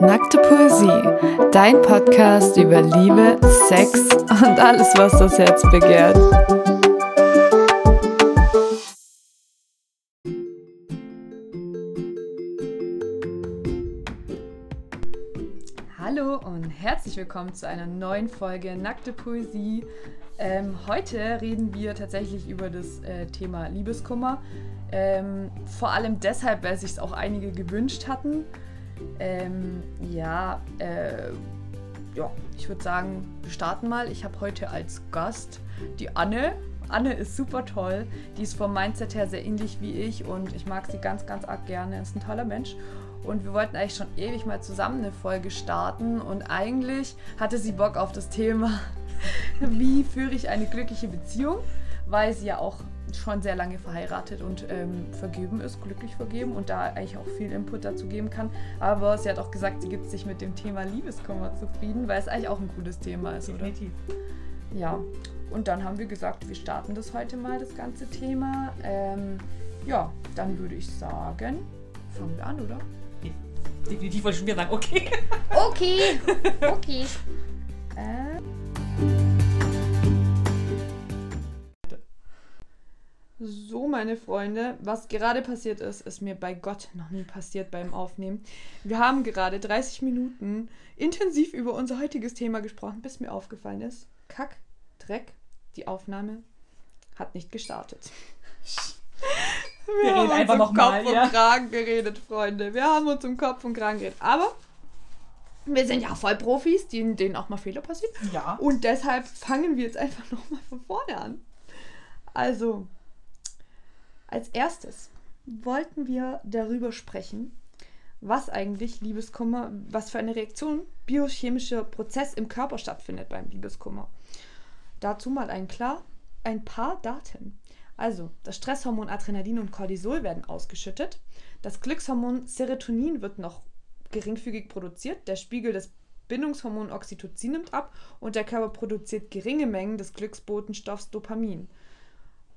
Nackte Poesie, dein Podcast über Liebe, Sex und alles, was das Herz begehrt. Willkommen zu einer neuen Folge Nackte Poesie. Ähm, heute reden wir tatsächlich über das äh, Thema Liebeskummer. Ähm, vor allem deshalb, weil sich es auch einige gewünscht hatten. Ähm, ja, äh, ja, ich würde sagen, wir starten mal. Ich habe heute als Gast die Anne. Anne ist super toll. Die ist vom Mindset her sehr ähnlich wie ich und ich mag sie ganz, ganz arg gerne. Ist ein toller Mensch. Und wir wollten eigentlich schon ewig mal zusammen eine Folge starten und eigentlich hatte sie Bock auf das Thema wie führe ich eine glückliche Beziehung, weil sie ja auch schon sehr lange verheiratet und ähm, vergeben ist, glücklich vergeben und da eigentlich auch viel Input dazu geben kann. Aber sie hat auch gesagt, sie gibt sich mit dem Thema Liebeskummer zufrieden, weil es eigentlich auch ein cooles Thema ist, Definitiv. oder? Ja. Und dann haben wir gesagt, wir starten das heute mal, das ganze Thema. Ähm, ja, dann würde ich sagen, fangen wir an, oder? Definitiv wollte ich schon wieder sagen, okay. Okay, okay. äh, So, meine Freunde, was gerade passiert ist, ist mir bei Gott noch nie passiert beim Aufnehmen. Wir haben gerade 30 Minuten intensiv über unser heutiges Thema gesprochen, bis mir aufgefallen ist, Kack, Dreck, die Aufnahme hat nicht gestartet. Wir reden einfach um Kopf ja. und Kragen geredet, Freunde. Wir haben uns um Kopf und Kragen geredet. Aber wir sind ja voll Profis, denen, denen auch mal Fehler passieren. Ja. Und deshalb fangen wir jetzt einfach nochmal von vorne an. Also, als erstes wollten wir darüber sprechen, was eigentlich Liebeskummer, was für eine Reaktion, biochemischer Prozess im Körper stattfindet beim Liebeskummer. Dazu mal ein klar, ein paar Daten. Also, das Stresshormon Adrenalin und Cortisol werden ausgeschüttet. Das Glückshormon Serotonin wird noch geringfügig produziert. Der Spiegel des Bindungshormon Oxytocin nimmt ab und der Körper produziert geringe Mengen des Glücksbotenstoffs Dopamin.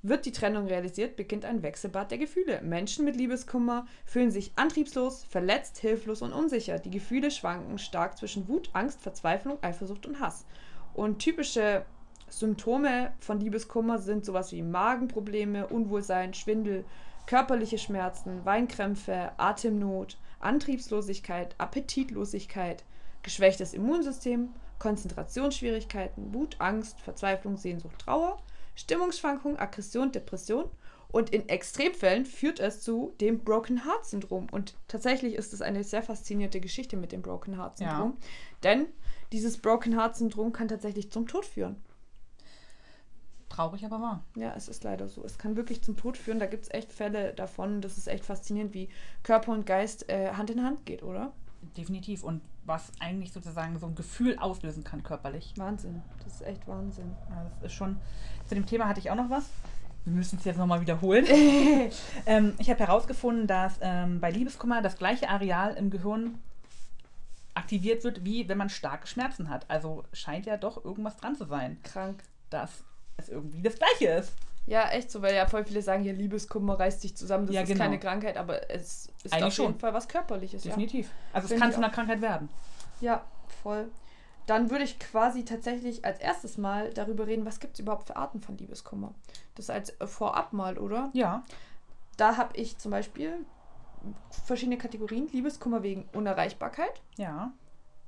Wird die Trennung realisiert, beginnt ein Wechselbad der Gefühle. Menschen mit Liebeskummer fühlen sich antriebslos, verletzt, hilflos und unsicher. Die Gefühle schwanken stark zwischen Wut, Angst, Verzweiflung, Eifersucht und Hass. Und typische Symptome von Liebeskummer sind sowas wie Magenprobleme, Unwohlsein, Schwindel, körperliche Schmerzen, Weinkrämpfe, Atemnot, Antriebslosigkeit, Appetitlosigkeit, geschwächtes Immunsystem, Konzentrationsschwierigkeiten, Wut, Angst, Verzweiflung, Sehnsucht, Trauer, Stimmungsschwankungen, Aggression, Depression. Und in Extremfällen führt es zu dem Broken Heart Syndrom. Und tatsächlich ist es eine sehr faszinierende Geschichte mit dem Broken Heart Syndrom. Denn dieses Broken Heart Syndrom kann tatsächlich zum Tod führen. Traurig, aber wahr. Ja, es ist leider so. Es kann wirklich zum Tod führen. Da gibt es echt Fälle davon. Das ist echt faszinierend, wie Körper und Geist äh, Hand in Hand geht, oder? Definitiv. Und was eigentlich sozusagen so ein Gefühl auslösen kann körperlich. Wahnsinn. Das ist echt Wahnsinn. Ja, das ist schon. Zu dem Thema hatte ich auch noch was. Wir müssen es jetzt nochmal wiederholen. ähm, ich habe herausgefunden, dass ähm, bei Liebeskummer das gleiche Areal im Gehirn aktiviert wird, wie wenn man starke Schmerzen hat. Also scheint ja doch irgendwas dran zu sein, Krank. dass es irgendwie das gleiche ist. Ja, echt so, weil ja voll viele sagen, ja, Liebeskummer reißt dich zusammen, das Ja, ist genau. keine Krankheit, aber es ist Eigentlich auf jeden schon. Fall was Körperliches. Ja. Definitiv. Also es Finde kann zu einer. Krankheit werden. ja, voll. Dann würde ich quasi tatsächlich als erstes mal darüber reden, was gibt es überhaupt für Arten von Liebeskummer. Das als äh, vorab mal, oder? Ja. Da habe ich zum Beispiel verschiedene Kategorien. Liebeskummer wegen Unerreichbarkeit. Ja.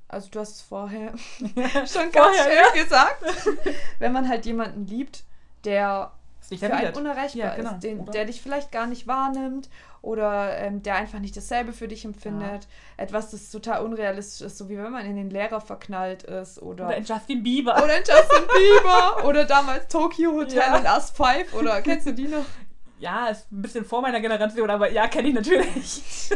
Also du hast es vorher schon ganz Vorher, schön gesagt. Wenn man halt jemanden liebt, der für einen unerreichbar Ja, genau. ist, den, der dich vielleicht gar nicht wahrnimmt oder ähm, der einfach nicht dasselbe für dich empfindet. Etwas, das total unrealistisch ist, so wie wenn man in den Lehrer verknallt ist oder, Oder in Justin Bieber. oder in Justin Bieber oder damals Tokyo Hotel Ja. in Us 5 oder kennst du die noch? Ja, ist ein bisschen vor meiner Generation, aber ja, kenne ich natürlich.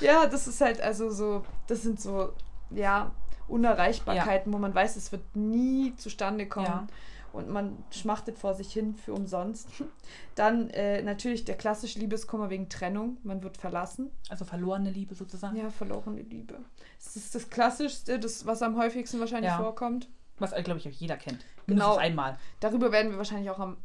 Ja, das ist halt also so, das sind so, ja, Unerreichbarkeiten, wo man weiß, es wird nie zustande kommen. Ja. Und man schmachtet vor sich hin für umsonst. Dann äh, natürlich der klassische Liebeskummer wegen Trennung. Man wird verlassen. Also verlorene Liebe sozusagen. Ja, verlorene Liebe. Das ist das Klassischste, das, was am häufigsten wahrscheinlich Ja. vorkommt. Was, glaube ich, auch jeder kennt. Genau. Einmal. Darüber werden wir wahrscheinlich auch am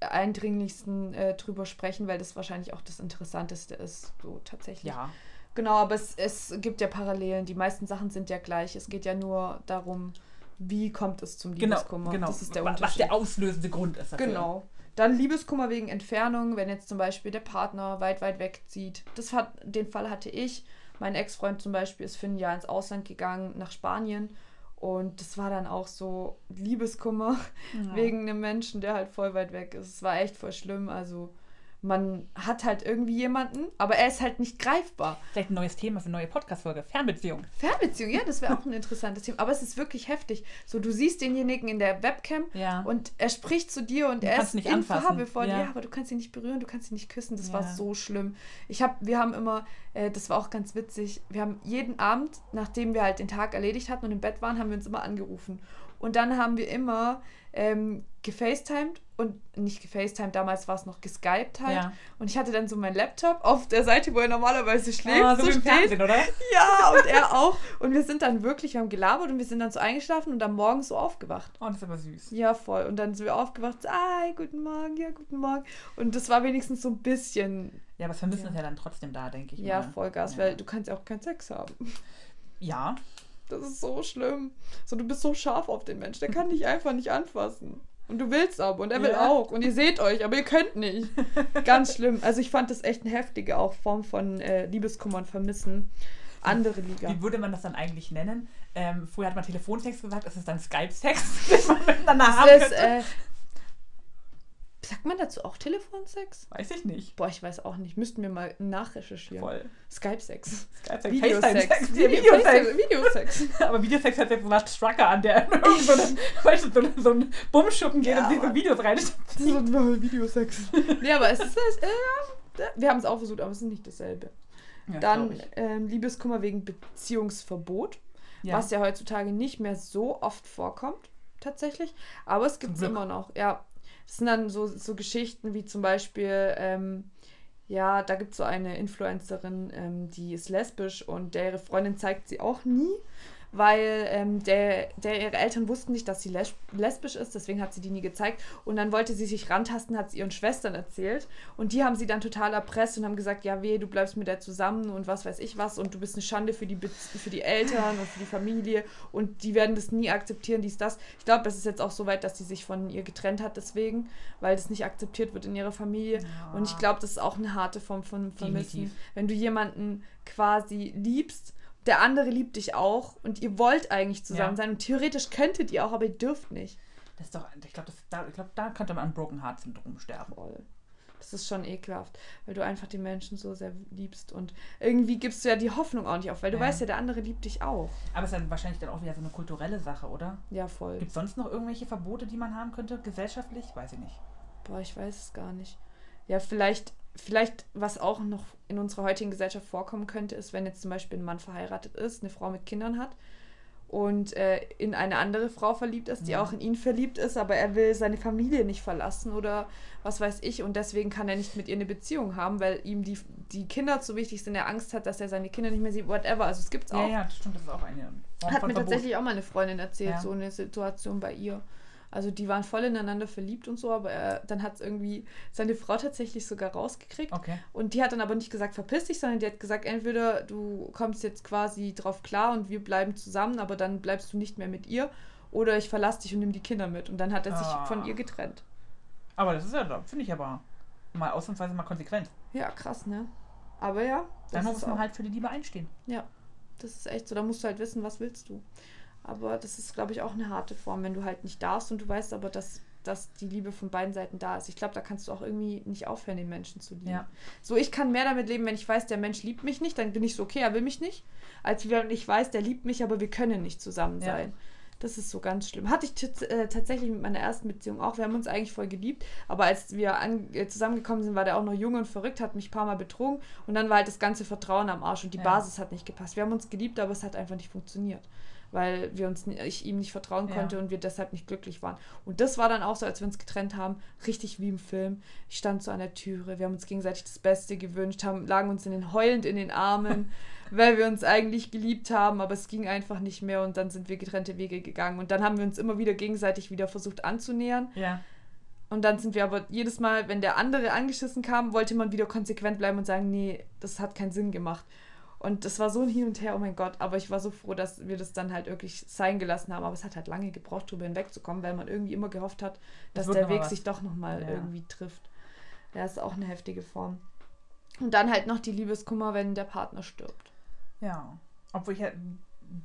eindringlichsten äh, drüber sprechen, weil das wahrscheinlich auch das Interessanteste ist, so tatsächlich. Ja. Genau, aber es, es gibt ja Parallelen. Die meisten Sachen sind ja gleich. Es geht ja nur darum, wie kommt es zum Genau, Liebeskummer. genau. Das ist der Unterschied. Was der auslösende Grund ist dafür. Genau. Dann Liebeskummer wegen Entfernung, wenn jetzt zum Beispiel der Partner weit, weit wegzieht. Das hat, den Fall hatte ich. Mein Ex-Freund zum Beispiel ist für ein Jahr ins Ausland gegangen, nach Spanien. Und das war dann auch so Liebeskummer Ja. wegen einem Menschen, der halt voll weit weg ist. Es war echt voll schlimm. Also man hat halt irgendwie jemanden, aber er ist halt nicht greifbar. Vielleicht ein neues Thema für eine neue Podcast-Folge. Fernbeziehung. Fernbeziehung, ja, das wäre auch ein interessantes Thema. Aber es ist wirklich heftig. So, du siehst denjenigen in der Webcam Ja. und er spricht zu dir und Du er ist nicht in anfassen. Farbe vor dir. Ja. Ja, aber du kannst ihn nicht berühren, du kannst ihn nicht küssen. Das war Ja. so schlimm. Ich hab, wir haben immer, äh, das war auch ganz witzig, wir haben jeden Abend, nachdem wir halt den Tag erledigt hatten und im Bett waren, haben wir uns immer angerufen. Und dann haben wir immer ähm, gefacetimed und nicht gefacetimed, damals war es noch geskypt halt. Ja. Und ich hatte dann so meinen Laptop auf der Seite, wo er normalerweise schläft, Ah, so so steht. Oder? Ja, und er auch. Und wir sind dann wirklich, wir haben gelabert und wir sind dann so eingeschlafen und am Morgen so aufgewacht. Oh, das ist aber süß. Ja, voll. Und dann sind wir aufgewacht, so, hi, guten Morgen, ja, guten Morgen. Und das war wenigstens so ein bisschen, Ja, aber Vermissen Ja. ist ja dann trotzdem da, denke ich ja, mal. Vollgas, Ja. weil du kannst ja auch keinen Sex haben. Ja. Das ist so schlimm. So, du bist so scharf auf den Mensch, der kann dich einfach nicht anfassen. Und du willst aber und er will Ja. auch. Und ihr seht euch, aber ihr könnt nicht. Ganz schlimm. Also ich fand das echt eine heftige auch Form von äh, Liebeskummer und Vermissen. Andere Liga. Wie würde man das dann eigentlich nennen? Ähm, früher hat man Telefontext gesagt, ist es dann Skype-Sex, den man miteinander haben ist, könnte? äh, sagt man dazu auch Telefonsex? Weiß ich nicht. Boah, ich weiß auch nicht. Müssten wir mal nachrecherchieren. Voll. Skype-Sex. Skype-Sex, Videosex. Ja, Video- Videosex. Videosex. Aber Videosex hat jetzt so was Trucker an, der in so, eine, weißt du, so, so ein Bummschuppen geht Ja, und sich so. Videos rein. So ein Videosex. nee, aber es ist das, äh, wir haben es auch versucht, aber es ist nicht dasselbe. Ja, Dann ähm, Liebeskummer wegen Beziehungsverbot, Ja. was ja heutzutage nicht mehr so oft vorkommt, tatsächlich. Aber es gibt es immer noch. Ja, das sind dann so, so Geschichten wie zum Beispiel, ähm, ja, da gibt es so eine Influencerin, ähm, die ist lesbisch und ihre Freundin zeigt sie auch nie, weil ähm, der, der ihre Eltern wussten nicht, dass sie les lesbisch ist, deswegen hat sie die nie gezeigt. Und dann wollte sie sich rantasten, hat es ihren Schwestern erzählt. Und die haben sie dann total erpresst und haben gesagt, ja weh, du bleibst mit der zusammen und was weiß ich was und du bist eine Schande für die, Be für die Eltern und für die Familie und die werden das nie akzeptieren, dies, das. Ich glaube, es ist jetzt auch so weit, dass sie sich von ihr getrennt hat deswegen, weil das nicht akzeptiert wird in ihrer Familie. Ja. Und ich glaube, das ist auch eine harte Form von Vermissen. Definitiv. Wenn du jemanden quasi liebst, der andere liebt dich auch und ihr wollt eigentlich zusammen Ja. sein und theoretisch könntet ihr auch, aber ihr dürft nicht. Das ist doch, ich glaube, da, ich glaub, da könnte man an Broken Heart Syndrom sterben. Voll. Das ist schon ekelhaft, weil du einfach die Menschen so sehr liebst und irgendwie gibst du ja die Hoffnung auch nicht auf, weil du Ja. weißt ja, der andere liebt dich auch. Aber es ist dann wahrscheinlich dann auch wieder so eine kulturelle Sache, oder? Ja, voll. Gibt es sonst noch irgendwelche Verbote, die man haben könnte, gesellschaftlich? Weiß ich nicht. Boah, ich weiß es gar nicht. Ja, vielleicht, vielleicht, was auch noch in unserer heutigen Gesellschaft vorkommen könnte, ist, wenn jetzt zum Beispiel ein Mann verheiratet ist, eine Frau mit Kindern hat und äh, in eine andere Frau verliebt ist, die Ja. auch in ihn verliebt ist, aber er will seine Familie nicht verlassen oder was weiß ich und deswegen kann er nicht mit ihr eine Beziehung haben, weil ihm die, die Kinder zu wichtig sind, er Angst hat, dass er seine Kinder nicht mehr sieht, whatever. Also es gibt's auch. Ja, ja, stimmt, das ist auch eine Form Hat mir Verbot. tatsächlich auch mal eine Freundin erzählt, Ja. so eine Situation bei ihr. Also die waren voll ineinander verliebt und so, aber er, dann hat es irgendwie seine Frau tatsächlich sogar rausgekriegt. Okay. Und die hat dann aber nicht gesagt, verpiss dich, sondern die hat gesagt, entweder du kommst jetzt quasi drauf klar und wir bleiben zusammen, aber dann bleibst du nicht mehr mit ihr, oder ich verlasse dich und nimm die Kinder mit. Und dann hat er sich Ah. von ihr getrennt. Aber das ist ja, finde ich aber mal ausnahmsweise mal konsequent. Ja, krass, ne? Aber ja, das Dann muss man halt für die Liebe einstehen. Ja, das ist echt so. Da musst du halt wissen, was willst du. Aber das ist, glaube ich, auch eine harte Form, wenn du halt nicht darfst und du weißt aber, dass, dass die Liebe von beiden Seiten da ist. Ich glaube, da kannst du auch irgendwie nicht aufhören, den Menschen zu lieben. Ja. So, ich kann mehr damit leben, wenn ich weiß, der Mensch liebt mich nicht, dann bin ich so, okay, er will mich nicht, als wenn ich weiß, der liebt mich, aber wir können nicht zusammen Ja. sein. Das ist so ganz schlimm. Hatte ich äh, tatsächlich mit meiner ersten Beziehung auch. Wir haben uns eigentlich voll geliebt, aber als wir äh, zusammengekommen sind, war der auch noch jung und verrückt, hat mich ein paar Mal betrogen und dann war halt das ganze Vertrauen am Arsch und die Ja. Basis hat nicht gepasst. Wir haben uns geliebt, aber es hat einfach nicht funktioniert, weil wir uns, ich ihm nicht vertrauen Ja. konnte und wir deshalb nicht glücklich waren. Und das war dann auch so, als wir uns getrennt haben, richtig wie im Film. Ich stand so an der Türe, wir haben uns gegenseitig das Beste gewünscht, haben, lagen uns in den heulend in den Armen, weil wir uns eigentlich geliebt haben, aber es ging einfach nicht mehr und dann sind wir getrennte Wege gegangen und dann haben wir uns immer wieder gegenseitig wieder versucht anzunähern Ja. und dann sind wir aber jedes Mal, wenn der andere angeschissen kam, wollte man wieder konsequent bleiben und sagen, nee, das hat keinen Sinn gemacht. Und das war so ein Hin und Her, oh mein Gott. Aber ich war so froh, dass wir das dann halt wirklich sein gelassen haben. Aber es hat halt lange gebraucht, drüber hinwegzukommen, weil man irgendwie immer gehofft hat, dass der Weg was. sich doch nochmal Ja. irgendwie trifft. Ja, ist auch eine heftige Form. Und dann halt noch die Liebeskummer, wenn der Partner stirbt. Ja. Obwohl ich ja,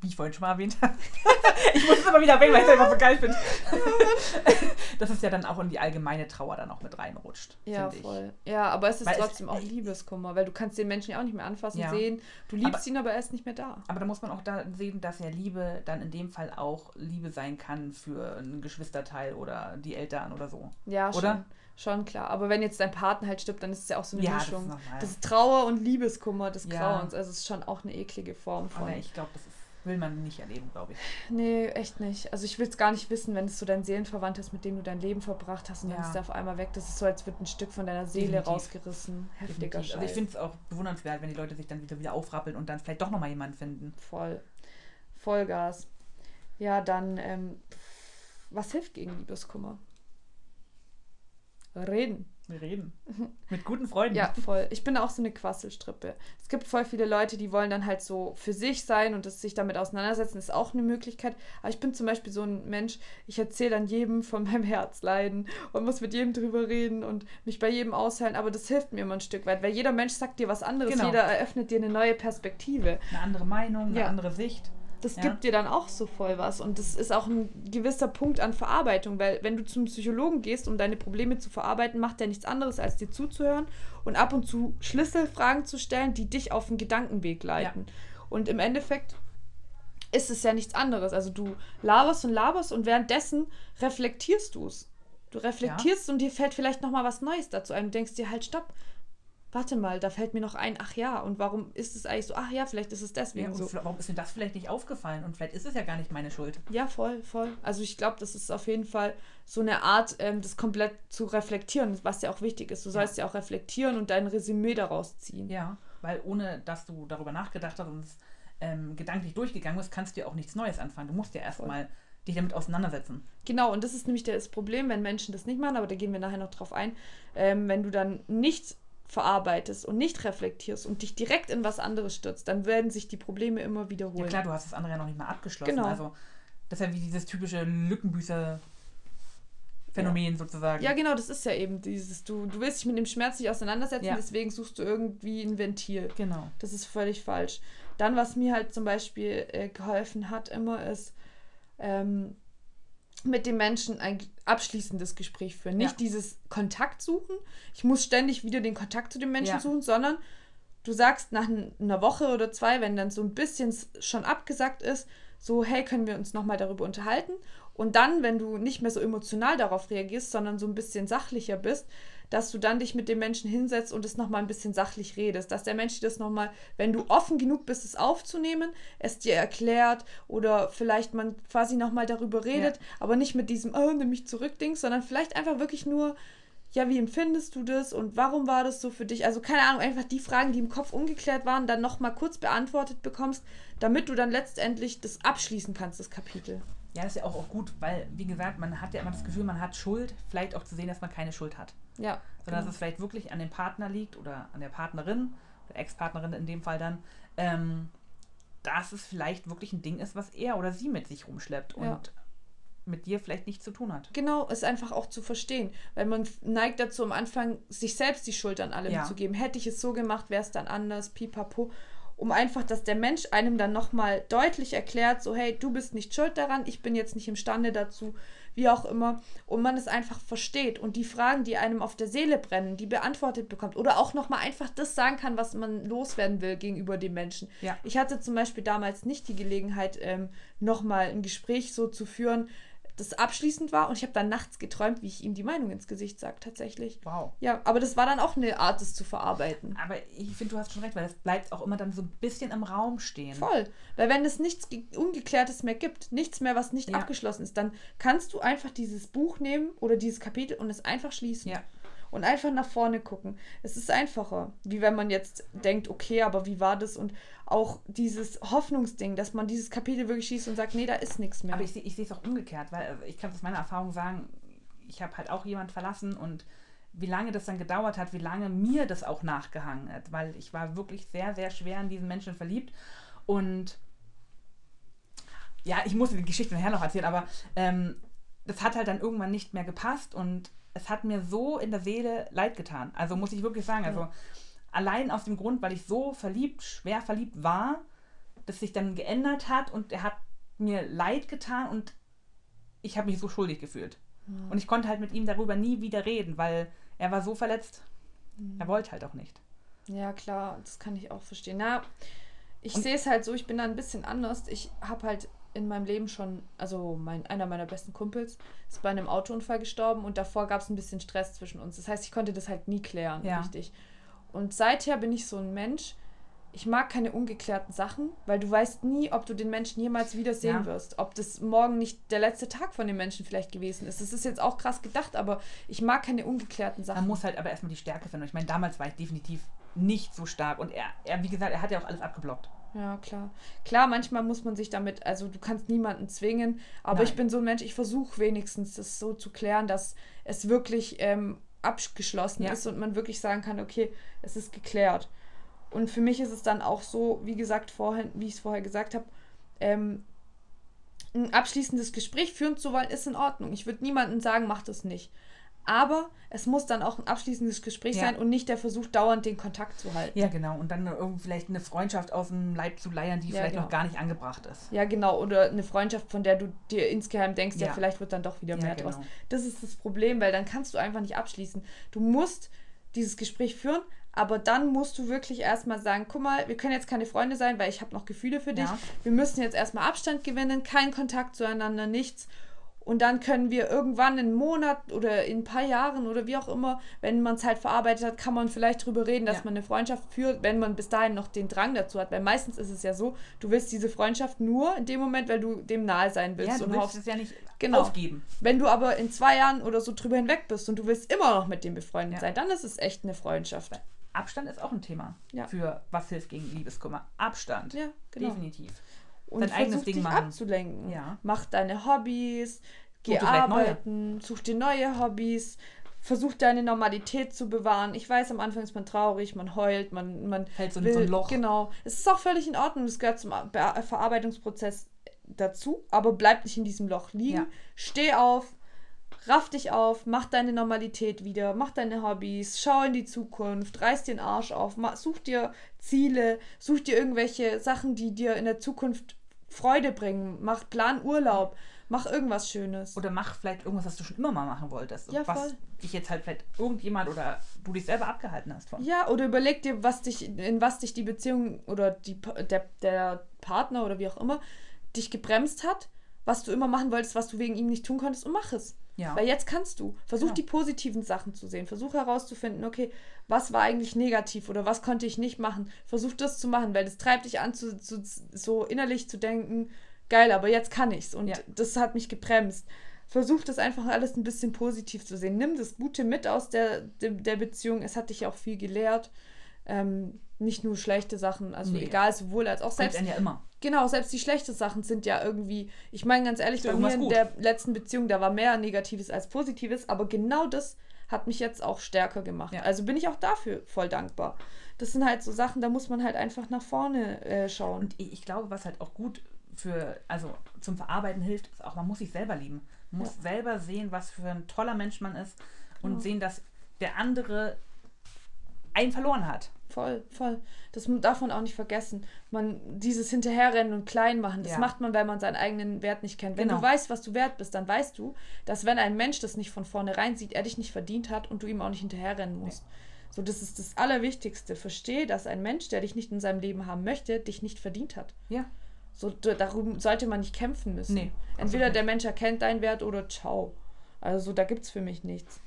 wie ich vorhin schon mal erwähnt habe, ich muss es immer wieder erwähnen, weil ich es einfach so geil finde. dass es ja dann auch in die allgemeine Trauer dann auch mit reinrutscht. Ja, finde ich. voll. Ja, aber es ist Weil es- trotzdem auch Liebeskummer, weil du kannst den Menschen ja auch nicht mehr anfassen, Ja. sehen. Du liebst Aber- ihn, aber er ist nicht mehr da. Aber da muss man auch da sehen, dass ja Liebe dann in dem Fall auch Liebe sein kann für einen Geschwisterteil oder die Eltern oder so. Ja, Oder? schon. Schon klar. Aber wenn jetzt dein Partner halt stirbt, dann ist es ja auch so eine Ja, das ist Mischung. Das ist Trauer und Liebeskummer des Ja. Grauens. Also es ist schon auch eine eklige Form von. Aber ich glaube, das ist, will man nicht erleben, glaube ich. Nee, echt nicht. Also ich will es gar nicht wissen, wenn es so dein Seelenverwandt ist, mit dem du dein Leben verbracht hast und dann Ja. ist der auf einmal weg. Das ist so, als wird ein Stück von deiner Seele Definitiv. rausgerissen. Heftiger. Scheiß. Also ich finde es auch bewundernswert, wenn die Leute sich dann wieder, wieder aufrappeln und dann vielleicht doch nochmal jemanden finden. Voll. Vollgas. Ja, dann, ähm, was hilft gegen Liebeskummer? Reden. Wir reden. Mit guten Freunden. Ja, voll. Ich bin auch so eine Quasselstrippe. Es gibt voll viele Leute, die wollen dann halt so für sich sein und das sich damit auseinandersetzen, ist auch eine Möglichkeit. Aber ich bin zum Beispiel so ein Mensch, ich erzähle dann jedem von meinem Herzleiden und muss mit jedem drüber reden und mich bei jedem ausheilen. Aber das hilft mir immer ein Stück weit, weil jeder Mensch sagt dir was anderes. Genau. Jeder eröffnet dir eine neue Perspektive. Eine andere Meinung, eine Ja. andere Sicht. Das Ja. gibt dir dann auch so voll was. Und das ist auch ein gewisser Punkt an Verarbeitung, weil wenn du zum Psychologen gehst, um deine Probleme zu verarbeiten, macht er nichts anderes, als dir zuzuhören und ab und zu Schlüsselfragen zu stellen, die dich auf den Gedankenweg leiten. Und im Endeffekt ist es ja nichts anderes. Also du laberst und laberst und währenddessen reflektierst du es. Du reflektierst und dir fällt vielleicht nochmal was Neues dazu ein. Du denkst dir halt, stopp, warte mal, da fällt mir noch ein, ach ja, und warum ist es eigentlich so? Ach ja, vielleicht ist es deswegen Ja, so. warum ist mir das vielleicht nicht aufgefallen? Und vielleicht ist es ja gar nicht meine Schuld. Ja, voll, voll. Also ich glaube, das ist auf jeden Fall so eine Art, ähm, das komplett zu reflektieren, was ja auch wichtig ist. Du sollst ja, auch reflektieren und dein Resümee daraus ziehen. Ja, weil ohne, dass du darüber nachgedacht hast und es ähm, gedanklich durchgegangen bist, kannst du ja auch nichts Neues anfangen. Du musst ja erstmal dich damit auseinandersetzen. Genau, und das ist nämlich das Problem, wenn Menschen das nicht machen, aber da gehen wir nachher noch drauf ein. Ähm, wenn du dann nicht verarbeitest und nicht reflektierst und dich direkt in was anderes stürzt, dann werden sich die Probleme immer wiederholen. Ja klar, du hast das andere ja noch nicht mal abgeschlossen. Genau. Also das ist ja wie dieses typische Lückenbüßer-Phänomen sozusagen. Ja, genau, das ist ja eben dieses, du, du willst dich mit dem Schmerz nicht auseinandersetzen, Ja. deswegen suchst du irgendwie ein Ventil. Genau. Das ist völlig falsch. Dann, was mir halt zum Beispiel äh, geholfen hat, immer ist, ähm, mit dem Menschen ein abschließendes Gespräch führen. Nicht Ja. dieses Kontakt suchen. Ich muss ständig wieder den Kontakt zu dem Menschen Ja. suchen, sondern du sagst nach einer Woche oder zwei, wenn dann so ein bisschen schon abgesagt ist, so, hey, können wir uns nochmal darüber unterhalten? Und dann, wenn du nicht mehr so emotional darauf reagierst, sondern so ein bisschen sachlicher bist, dass du dann dich mit dem Menschen hinsetzt und es nochmal ein bisschen sachlich redest. Dass der Mensch dir das nochmal, wenn du offen genug bist, es aufzunehmen, es dir erklärt oder vielleicht man quasi nochmal darüber redet, aber nicht mit diesem, oh, nimm mich zurück, Ding, sondern vielleicht einfach wirklich nur, ja, wie empfindest du das und warum war das so für dich? Also keine Ahnung, einfach die Fragen, die im Kopf ungeklärt waren, dann nochmal kurz beantwortet bekommst, damit du dann letztendlich das abschließen kannst, das Kapitel. Ja, das ist ja auch, auch gut, weil, wie gesagt, man hat ja immer das Gefühl, man hat Schuld, vielleicht auch zu sehen, dass man keine Schuld hat. Ja. Sondern genau. dass es vielleicht wirklich an dem Partner liegt oder an der Partnerin, der Ex-Partnerin in dem Fall dann, ähm, dass es vielleicht wirklich ein Ding ist, was er oder sie mit sich rumschleppt und Ja. mit dir vielleicht nichts zu tun hat. Genau, es einfach auch zu verstehen. Weil man neigt dazu, am Anfang sich selbst die Schuld an allem Ja. zu geben. Hätte ich es so gemacht, wäre es dann anders, pipapo. Um einfach, dass der Mensch einem dann nochmal deutlich erklärt, so, hey, du bist nicht schuld daran, ich bin jetzt nicht imstande dazu, wie auch immer. Und man es einfach versteht und die Fragen, die einem auf der Seele brennen, die beantwortet bekommt. Oder auch nochmal einfach das sagen kann, was man loswerden will gegenüber dem Menschen. Ja. Ich hatte zum Beispiel damals nicht die Gelegenheit, ähm, nochmal ein Gespräch so zu führen, das abschließend war und ich habe dann nachts geträumt, wie ich ihm die Meinung ins Gesicht sage, tatsächlich. Wow. Ja, aber das war dann auch eine Art, das zu verarbeiten. Aber ich finde, du hast schon recht, weil das bleibt auch immer dann so ein bisschen im Raum stehen. Voll. Weil wenn es nichts Ge- Ungeklärtes mehr gibt, nichts mehr, was nicht Ja. abgeschlossen ist, dann kannst du einfach dieses Buch nehmen oder dieses Kapitel und es einfach schließen. Ja. Und einfach nach vorne gucken. Es ist einfacher, wie wenn man jetzt denkt, okay, aber wie war das? Und auch dieses Hoffnungsding, dass man dieses Kapitel wirklich schließt und sagt, nee, da ist nichts mehr. Aber ich, ich sehe es auch umgekehrt, weil also ich kann aus meiner Erfahrung sagen, ich habe halt auch jemand verlassen und wie lange das dann gedauert hat, wie lange mir das auch nachgehangen hat, weil ich war wirklich sehr, sehr schwer in diesen Menschen verliebt und ja, ich musste die Geschichte nachher noch erzählen, aber ähm, das hat halt dann irgendwann nicht mehr gepasst und es hat mir so in der Seele leid getan. Also muss ich wirklich sagen, also allein aus dem Grund, weil ich so verliebt, schwer verliebt war, dass sich dann geändert hat und er hat mir leid getan und ich habe mich so schuldig gefühlt. Und ich konnte halt mit ihm darüber nie wieder reden, weil er war so verletzt. Er wollte halt auch nicht. Ja, klar, das kann ich auch verstehen. Na, ich sehe es halt so, ich bin da ein bisschen anders. Ich habe halt in meinem Leben schon, also mein, einer meiner besten Kumpels ist bei einem Autounfall gestorben und davor gab es ein bisschen Stress zwischen uns. Das heißt, ich konnte das halt nie klären, Ja. richtig. Und seither bin ich so ein Mensch, ich mag keine ungeklärten Sachen, weil du weißt nie, ob du den Menschen jemals wiedersehen Ja. wirst. Ob das morgen nicht der letzte Tag von dem Menschen vielleicht gewesen ist. Das ist jetzt auch krass gedacht, aber ich mag keine ungeklärten Sachen. Man muss halt aber erstmal die Stärke finden. Und ich meine, damals war ich definitiv nicht so stark. Und er, er, wie gesagt, er hat ja auch alles abgeblockt. Ja, klar. Klar, manchmal muss man sich damit, also du kannst niemanden zwingen, aber Nein. ich bin so ein Mensch, ich versuche wenigstens das so zu klären, dass es wirklich ähm, abgeschlossen Ja. ist und man wirklich sagen kann, okay, es ist geklärt. Und für mich ist es dann auch so, wie gesagt, vorhin, wie ich es vorher gesagt habe, ähm, ein abschließendes Gespräch führen zu wollen, ist in Ordnung. Ich würde niemandem sagen, mach das nicht. Aber es muss dann auch ein abschließendes Gespräch Ja. sein und nicht der Versuch, dauernd den Kontakt zu halten. Ja, genau. Und dann irgendwie vielleicht eine Freundschaft aus dem Leib zu leiern, die Ja, vielleicht genau. noch gar nicht angebracht ist. Ja, genau. Oder eine Freundschaft, von der du dir insgeheim denkst, ja, Ja. vielleicht wird dann doch wieder mehr genau. draus. Das ist das Problem, weil dann kannst du einfach nicht abschließen. Du musst dieses Gespräch führen, aber dann musst du wirklich erstmal sagen, guck mal, wir können jetzt keine Freunde sein, weil ich habe noch Gefühle für dich. Wir müssen jetzt erstmal Abstand gewinnen, kein Kontakt zueinander, nichts. Und dann können wir irgendwann in einem Monat oder in ein paar Jahren oder wie auch immer, wenn man es halt verarbeitet hat, kann man vielleicht drüber reden, dass Ja. man eine Freundschaft führt, wenn man bis dahin noch den Drang dazu hat. Weil meistens ist es ja so, du willst diese Freundschaft nur in dem Moment, weil du dem nahe sein willst. Ja, du und willst hoffst, es ja nicht Genau. aufgeben. wenn du aber in zwei Jahren oder so drüber hinweg bist und du willst immer noch mit dem befreundet Ja. sein, dann ist es echt eine Freundschaft. Abstand ist auch ein Thema Ja. für was hilft gegen Liebeskummer. Abstand. Ja, genau. Definitiv. Und Dein eigenes versuch Ding dich machen. abzulenken. Ja. Mach deine Hobbys, geh neue. arbeiten, such dir neue Hobbys, versuch deine Normalität zu bewahren. Ich weiß, am Anfang ist man traurig, man heult, man, man Fällt so in so ein Loch. Genau. Es ist auch völlig in Ordnung, das gehört zum Be Verarbeitungsprozess dazu, aber bleib nicht in diesem Loch liegen. Ja. Steh auf, raff dich auf, mach deine Normalität wieder, mach deine Hobbys, schau in die Zukunft, reiß den Arsch auf, such dir Ziele, such dir irgendwelche Sachen, die dir in der Zukunft Freude bringen. Mach Plan Urlaub, mach irgendwas Schönes. Oder mach vielleicht irgendwas, was du schon immer mal machen wolltest. Ja, was voll. dich jetzt halt vielleicht irgendjemand oder du dich selber abgehalten hast von. Ja, oder überleg dir, was dich, in was dich die Beziehung oder die, der, der Partner oder wie auch immer dich gebremst hat, was du immer machen wolltest, was du wegen ihm nicht tun konntest und mach es. Ja. Weil jetzt kannst du. Versuch Genau. die positiven Sachen zu sehen. Versuch herauszufinden, okay, was war eigentlich negativ oder was konnte ich nicht machen. Versuch das zu machen, weil das treibt dich an, zu, zu, so innerlich zu denken, geil, aber jetzt kann ich's. Und Ja. das hat mich gebremst. Versuch das einfach alles ein bisschen positiv zu sehen. Nimm das Gute mit aus der, der, Beziehung. Es hat dich auch viel gelehrt. Ähm, nicht nur schlechte Sachen, also Nee. egal, sowohl als auch selbst einen ja immer. Genau, selbst die schlechten Sachen sind ja irgendwie, ich meine ganz ehrlich, ja bei mir in gut. der letzten Beziehung, da war mehr Negatives als Positives, aber genau das hat mich jetzt auch stärker gemacht. Ja. Also bin ich auch dafür voll dankbar. Das sind halt so Sachen, da muss man halt einfach nach vorne äh, schauen. Und ich glaube, was halt auch gut für, also zum Verarbeiten hilft, ist auch, man muss sich selber lieben. Man muss selber sehen, was für ein toller Mensch man ist und Genau. sehen, dass der andere einen verloren hat. Voll, voll. Das darf man auch nicht vergessen. Man, dieses Hinterherrennen und klein machen, das Ja. macht man, weil man seinen eigenen Wert nicht kennt. Wenn Genau. du weißt, was du wert bist, dann weißt du, dass wenn ein Mensch das nicht von vornherein sieht, er dich nicht verdient hat und du ihm auch nicht hinterherrennen musst. So, das ist das Allerwichtigste. Verstehe, dass ein Mensch, der dich nicht in seinem Leben haben möchte, dich nicht verdient hat. Ja. So, darum sollte man nicht kämpfen müssen. Nee, Entweder nicht. der Mensch erkennt deinen Wert oder ciao. Also da gibt es für mich nichts.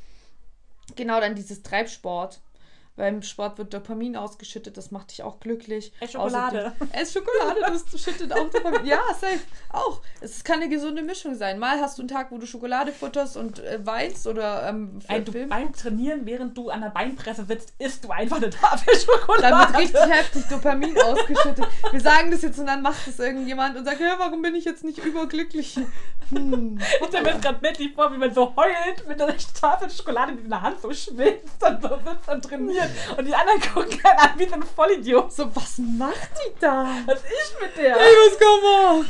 Genau, dann dieses Treibsport. Beim Sport wird Dopamin ausgeschüttet, das macht dich auch glücklich. Ess Schokolade. Außerdem- Ess Schokolade, das schüttet auch Dopamin. Ja, safe. Auch. Es kann eine gesunde Mischung sein. Mal hast du einen Tag, wo du Schokolade futterst und äh, weinst oder ähm, Ein, du, Film beim Trainieren, während du an der Beinpresse sitzt, isst du einfach eine Tafel Schokolade. Dann wird richtig heftig Dopamin ausgeschüttet. Wir sagen das jetzt und dann macht es irgendjemand und sagt, ja, warum bin ich jetzt nicht überglücklich? Hm. Ich stelle mir jetzt gerade bildlich vor, wie man so heult mit einer Tafel Schokolade, die in der Hand so schwitzt und so sitzt und trainiert. Und die anderen gucken einen an wie so ein Vollidiot. So, was macht die da? Was ist mit der? Ey, was man?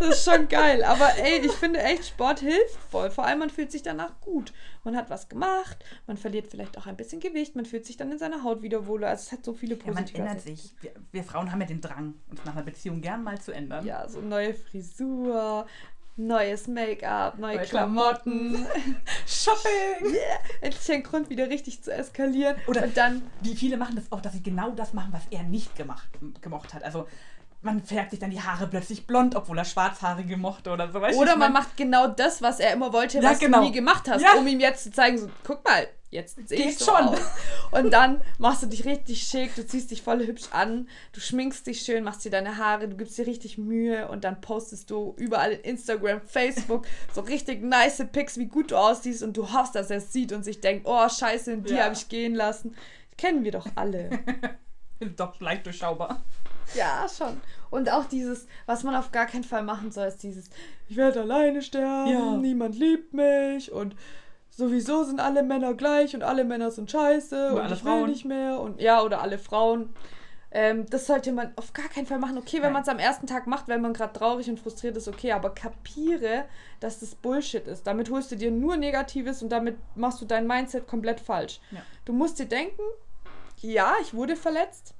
Das ist schon geil. Aber ey, ich finde echt, Sport hilft voll. Vor allem, man fühlt sich danach gut. Man hat was gemacht, man verliert vielleicht auch ein bisschen Gewicht, man fühlt sich dann in seiner Haut wieder wohler. Also es hat so viele Ja, man positive ändert sich. Wir, wir Frauen haben ja den Drang, uns nach einer Beziehung gern mal zu ändern. Ja, so neue Frisur, neues Make-up, neue Neue Klamotten. Shopping! Yeah, endlich ein Grund, wieder richtig zu eskalieren. Oder- und dann, Wie viele machen das auch, dass sie genau das machen, was er nicht gemacht, gemocht hat. Also man färbt sich dann die Haare plötzlich blond, obwohl er Schwarzhaarige mochte oder so. Weißt oder man macht genau das, was er immer wollte, Ja, was genau. du nie gemacht hast, Ja. um ihm jetzt zu zeigen, so, guck mal, jetzt sehe ich so schon. aus. Und dann machst du dich richtig schick, du ziehst dich voll hübsch an, du schminkst dich schön, machst dir deine Haare, du gibst dir richtig Mühe und dann postest du überall in Instagram, Facebook so richtig nice Pics, wie gut du aussiehst und du hoffst, dass er es sieht und sich denkt, oh scheiße, die Ja. habe ich gehen lassen. Kennen wir doch alle. Ist doch leicht durchschaubar. Ja, schon. Und auch dieses, was man auf gar keinen Fall machen soll, ist dieses, ich werde alleine sterben, Ja. niemand liebt mich und sowieso sind alle Männer gleich und alle Männer sind scheiße Oder und ich will Frauen. nicht mehr und ja, oder alle Frauen. Ähm, das sollte man auf gar keinen Fall machen. Okay, wenn man es am ersten Tag macht, wenn man gerade traurig und frustriert ist, okay, aber kapiere, dass das Bullshit ist. Damit holst du dir nur Negatives und damit machst du dein Mindset komplett falsch. Ja. Du musst dir denken, ja, ich wurde verletzt.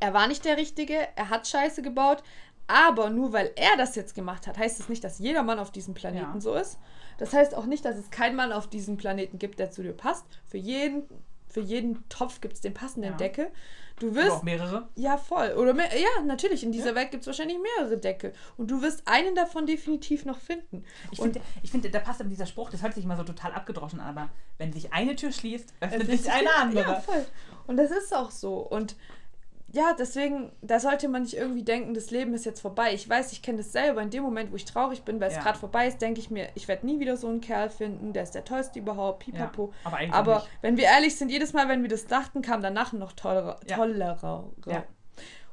Er war nicht der Richtige, er hat Scheiße gebaut, aber nur weil er das jetzt gemacht hat, heißt es nicht, dass jeder Mann auf diesem Planeten Ja. so ist. Das heißt auch nicht, dass es keinen Mann auf diesem Planeten gibt, der zu dir passt. Für jeden, für jeden Topf gibt es den passenden Ja. Deckel. Du Oder wirst auch mehrere. ja, voll. Oder mehr, ja, natürlich. In dieser Ja. Welt gibt es wahrscheinlich mehrere Deckel. Und du wirst einen davon definitiv noch finden. Ich finde, ich finde, da passt aber dieser Spruch, das hört sich immer so total abgedroschen an, aber wenn sich eine Tür schließt, öffnet öffnet sich eine andere. Ja, voll. Und das ist auch so. Und ja, deswegen, da sollte man nicht irgendwie denken, das Leben ist jetzt vorbei. Ich weiß, ich kenne das selber. In dem Moment, wo ich traurig bin, weil es Ja. gerade vorbei ist, denke ich mir, ich werde nie wieder so einen Kerl finden, der ist der tollste überhaupt, Ja, pipapo. aber eigentlich Aber nicht. wenn wir ehrlich sind, jedes Mal, wenn wir das dachten, kam danach noch tollerer. Ja. tollerer. Ja.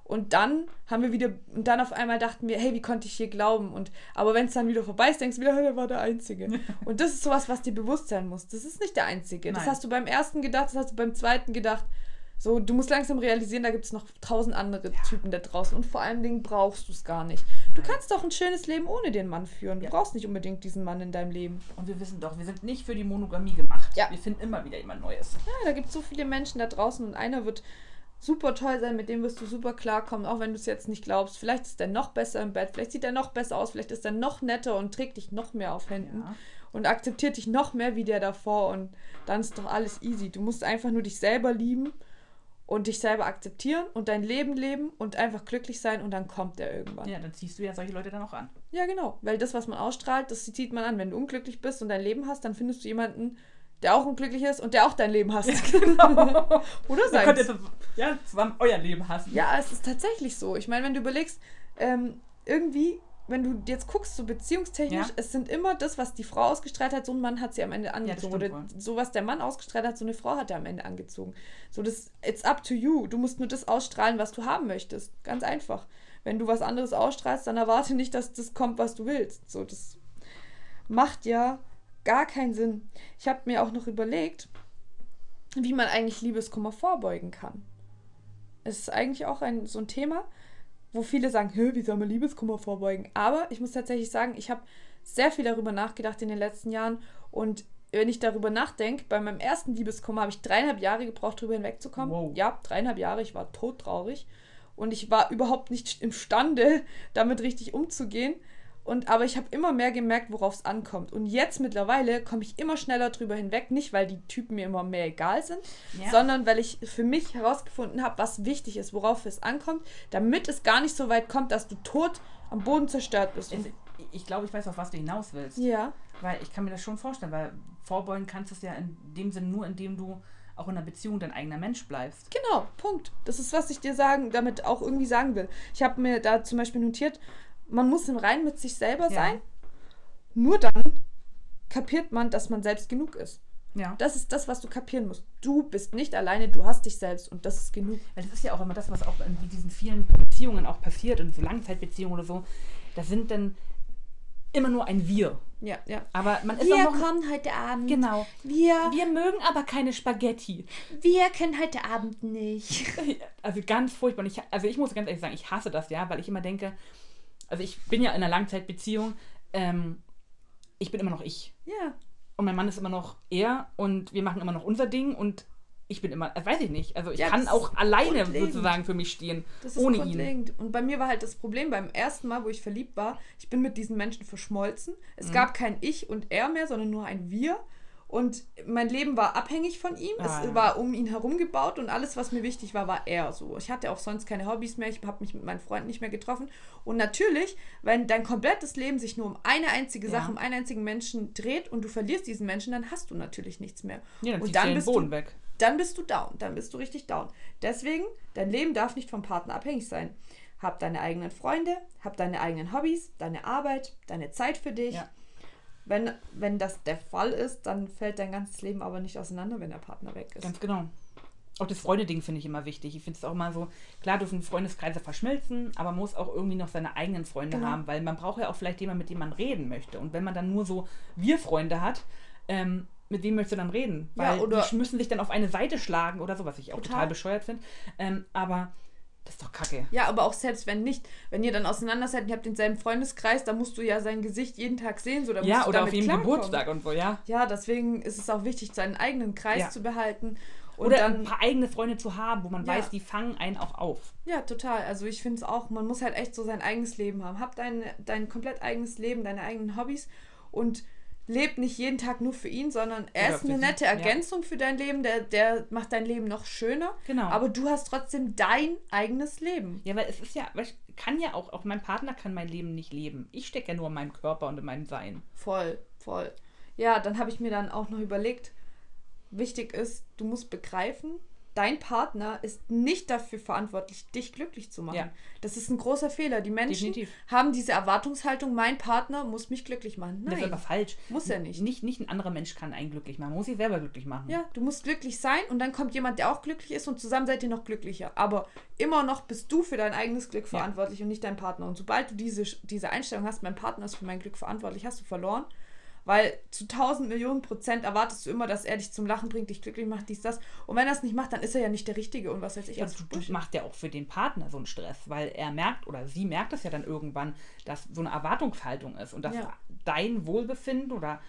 Und dann haben wir wieder, und dann auf einmal dachten wir, hey, wie konnte ich hier glauben? Und aber wenn es dann wieder vorbei ist, denkst du wieder, hey, der war der Einzige. und das ist sowas, was dir bewusst sein muss. Das ist nicht der Einzige. Das Nein. hast du beim ersten gedacht, das hast du beim zweiten gedacht. So, du musst langsam realisieren, da gibt es noch tausend andere Typen da draußen. Und vor allen Dingen brauchst du es gar nicht. Du Nein. kannst doch ein schönes Leben ohne den Mann führen. Du Ja. brauchst nicht unbedingt diesen Mann in deinem Leben. Und wir wissen doch, wir sind nicht für die Monogamie gemacht. Ja. Wir finden immer wieder jemand Neues. Ja, da gibt es so viele Menschen da draußen und einer wird super toll sein, mit dem wirst du super klarkommen, auch wenn du es jetzt nicht glaubst. Vielleicht ist der noch besser im Bett, vielleicht sieht er noch besser aus, vielleicht ist er noch netter und trägt dich noch mehr auf Händen Ja. und akzeptiert dich noch mehr wie der davor und dann ist doch alles easy. Du musst einfach nur dich selber lieben und dich selber akzeptieren und dein Leben leben und einfach glücklich sein und dann kommt der irgendwann. Ja, dann ziehst du ja solche Leute dann auch an. Ja, genau. Weil das, was man ausstrahlt, das zieht man an. Wenn du unglücklich bist und dein Leben hast, dann findest du jemanden, der auch unglücklich ist und der auch dein Leben hasst. Genau. Oder sein. das, ja, zusammen euer Leben hassen. Ja, es ist tatsächlich so. Ich meine, wenn du überlegst, ähm, irgendwie, wenn du jetzt guckst, so beziehungstechnisch, Ja. es sind immer das, was die Frau ausgestrahlt hat, so ein Mann hat sie am Ende angezogen. stimmt Oder so, was der Mann ausgestrahlt hat, so eine Frau hat er am Ende angezogen. So, das, it's up to you. Du musst nur das ausstrahlen, was du haben möchtest. Ganz einfach. Wenn du was anderes ausstrahlst, dann erwarte nicht, dass das kommt, was du willst. So, das macht ja gar keinen Sinn. Ich habe mir auch noch überlegt, wie man eigentlich Liebeskummer vorbeugen kann. Es ist eigentlich auch ein, so ein Thema, wo viele sagen, wie soll man Liebeskummer vorbeugen? Aber ich muss tatsächlich sagen, ich habe sehr viel darüber nachgedacht in den letzten Jahren und wenn ich darüber nachdenke, bei meinem ersten Liebeskummer habe ich dreieinhalb Jahre gebraucht, darüber hinwegzukommen. Wow. Ja, dreieinhalb Jahre, ich war todtraurig und ich war überhaupt nicht imstande, damit richtig umzugehen. Und, aber ich habe immer mehr gemerkt, worauf es ankommt. Und jetzt mittlerweile komme ich immer schneller drüber hinweg. Nicht, weil die Typen mir immer mehr egal sind, Ja. sondern weil ich für mich herausgefunden habe, was wichtig ist, worauf es ankommt, damit es gar nicht so weit kommt, dass du tot am Boden zerstört bist. Es, ich glaube, ich weiß, auf was du hinaus willst. ja, Weil ich kann mir das schon vorstellen, weil vorbeugen kannst du es ja in dem Sinn nur, indem du auch in einer Beziehung dein eigener Mensch bleibst. genau, Punkt. Das ist, was ich dir sagen, damit auch irgendwie sagen will. Ich habe mir da zum Beispiel notiert, man muss im Rein mit sich selber Ja. sein. Nur dann kapiert man, dass man selbst genug ist. Ja. Das ist das, was du kapieren musst. Du bist nicht alleine, du hast dich selbst und das ist genug. Weil das ist ja auch immer das, was auch in diesen vielen Beziehungen auch passiert und so Langzeitbeziehungen oder so. Das sind dann immer nur ein Wir. Ja, ja. Aber man ist Wir auch noch, kommen heute Abend. Genau. Wir, Wir mögen aber keine Spaghetti. wir können heute Abend nicht. Also ganz furchtbar. Ich, also ich muss ganz ehrlich sagen, ich hasse das ja, weil ich immer denke, also ich bin ja in einer Langzeitbeziehung, ähm, ich bin immer noch ich. Ja. Und mein Mann ist immer noch er und wir machen immer noch unser Ding und ich bin immer, äh, weiß ich nicht, also ich Ja, kann auch alleine sozusagen für mich stehen, Das ist ohne ihn. Und bei mir war halt das Problem beim ersten Mal, wo ich verliebt war, ich bin mit diesen Menschen verschmolzen. Mhm. Es gab kein Ich und Er mehr, sondern nur ein Wir. Und mein Leben war abhängig von ihm. Ah, es ja. war um ihn herum gebaut und alles, was mir wichtig war, war er so. Ich hatte auch sonst keine Hobbys mehr. Ich habe mich mit meinen Freunden nicht mehr getroffen. Und natürlich, wenn dein komplettes Leben sich nur um eine einzige Ja. Sache, um einen einzigen Menschen dreht und du verlierst diesen Menschen, dann hast du natürlich nichts mehr. Ja, dann und dann bist Boden du weg. dann bist du down. Dann bist du richtig down. Deswegen, dein Leben darf nicht vom Partner abhängig sein. Hab deine eigenen Freunde, hab deine eigenen Hobbys, deine Arbeit, deine Zeit für dich. Ja. Wenn, wenn das der Fall ist, dann fällt dein ganzes Leben aber nicht auseinander, wenn der Partner weg ist. Ganz genau. Auch das Freunde-Ding finde ich immer wichtig. Ich finde es auch mal so, klar dürfen Freundeskreise verschmelzen, aber man muss auch irgendwie noch seine eigenen Freunde Genau. haben, weil man braucht ja auch vielleicht jemanden, mit dem man reden möchte. Und wenn man dann nur so Wir-Freunde hat, ähm, mit wem möchtest du dann reden? Ja, Weil oder- die müssen sich dann auf eine Seite schlagen oder so, was ich auch total, Total. bescheuert finde. Ähm, aber das ist doch kacke. Ja, aber auch selbst wenn nicht, wenn ihr dann auseinander seid und ihr habt denselben Freundeskreis, dann musst du ja sein Gesicht jeden Tag sehen. So, Ja, du oder damit auf jedem. Geburtstag und so, ja. Ja, deswegen ist es auch wichtig, seinen eigenen Kreis Ja. zu behalten. Und Oder dann, ein paar eigene Freunde zu haben, wo man Ja. weiß, die fangen einen auch auf. Ja, total. Also ich finde es auch, man muss halt echt so sein eigenes Leben haben. Hab dein, dein komplett eigenes Leben, deine eigenen Hobbys und leb nicht jeden Tag nur für ihn, sondern er Oder ist eine nette ja. Ergänzung für dein Leben, der, der macht dein Leben noch schöner. Genau. Aber du hast trotzdem dein eigenes Leben. Ja, weil es ist ja, weißt, kann ja auch, auch mein Partner kann mein Leben nicht leben. Ich stecke ja nur in meinem Körper und in meinem Sein. Voll, voll. Ja, dann habe ich mir dann auch noch überlegt, wichtig ist, du musst begreifen, dein Partner ist nicht dafür verantwortlich, dich glücklich zu machen. Ja. Das ist ein großer Fehler. Die Menschen Definitiv. haben diese Erwartungshaltung, mein Partner muss mich glücklich machen. Das ist aber Nein. falsch. Muss er nicht. Nicht, nicht ein anderer Mensch kann einen glücklich machen. Man muss sich selber glücklich machen. Ja, du musst glücklich sein und dann kommt jemand, der auch glücklich ist und zusammen seid ihr noch glücklicher. Aber immer noch bist du für dein eigenes Glück Ja. verantwortlich und nicht dein Partner. Und sobald du diese, diese Einstellung hast, mein Partner ist für mein Glück verantwortlich, hast du verloren. Weil zu 1000 Millionen Prozent erwartest du immer, dass er dich zum Lachen bringt, dich glücklich macht, dies, das. Und wenn er es nicht macht, dann ist er ja nicht der Richtige und was weiß ich. Ja, du, du macht ja auch für den Partner so einen Stress, weil er merkt oder sie merkt es ja dann irgendwann, dass so eine Erwartungshaltung ist und dass Ja. dein Wohlbefinden oder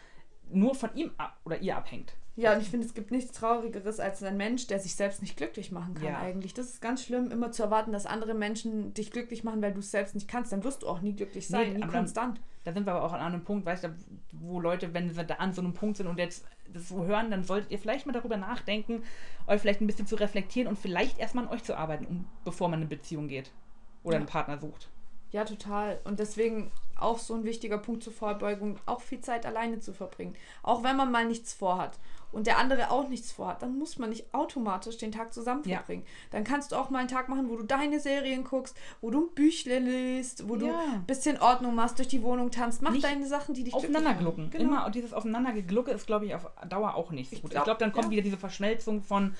nur von ihm oder ihr abhängt. Ja, und ich finde, es gibt nichts Traurigeres als ein Mensch, der sich selbst nicht glücklich machen kann Ja. eigentlich. Das ist ganz schlimm, immer zu erwarten, dass andere Menschen dich glücklich machen, weil du es selbst nicht kannst. Dann wirst du auch nie glücklich sein, Nee, nie aber dann- konstant. Da sind wir aber auch an einem Punkt, weißt du, wo Leute, wenn sie da an so einem Punkt sind und jetzt das so hören, dann solltet ihr vielleicht mal darüber nachdenken, euch vielleicht ein bisschen zu reflektieren und vielleicht erstmal an euch zu arbeiten, um, bevor man in eine Beziehung geht oder Ja. einen Partner sucht. Ja, total. Und deswegen auch so ein wichtiger Punkt zur Vorbeugung, auch viel Zeit alleine zu verbringen. Auch wenn man mal nichts vorhat und der andere auch nichts vorhat, dann muss man nicht automatisch den Tag zusammen Ja. verbringen. Dann kannst du auch mal einen Tag machen, wo du deine Serien guckst, wo du ein Büchle liest, wo du Ja. ein bisschen Ordnung machst, durch die Wohnung tanzt. Mach Nicht deine Sachen, die dich Aufeinanderglucken. Genau. Immer und dieses Aufeinandergeglucke ist, glaube ich, auf Dauer auch nicht so gut. glaub, ich glaube, dann kommt ja. wieder diese Verschmelzung von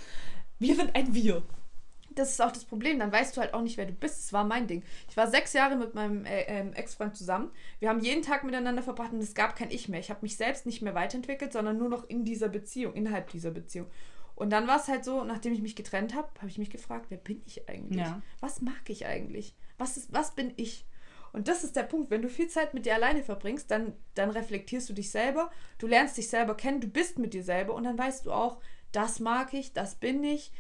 wir sind ein Wir. Das ist auch das Problem. Dann weißt du halt auch nicht, wer du bist. Das war mein Ding. Ich war sechs Jahre mit meinem äh, ähm, Ex-Freund zusammen. Wir haben jeden Tag miteinander verbracht und es gab kein Ich mehr. Ich habe mich selbst nicht mehr weiterentwickelt, sondern nur noch in dieser Beziehung, innerhalb dieser Beziehung. Und dann war es halt so, nachdem ich mich getrennt habe, habe ich mich gefragt, wer bin ich eigentlich? Ja. Was mag ich eigentlich? Was, ist, was bin ich? Und das ist der Punkt. Wenn du viel Zeit mit dir alleine verbringst, dann, dann reflektierst du dich selber, du lernst dich selber kennen, du bist mit dir selber und dann weißt du auch, das mag ich, das bin ich,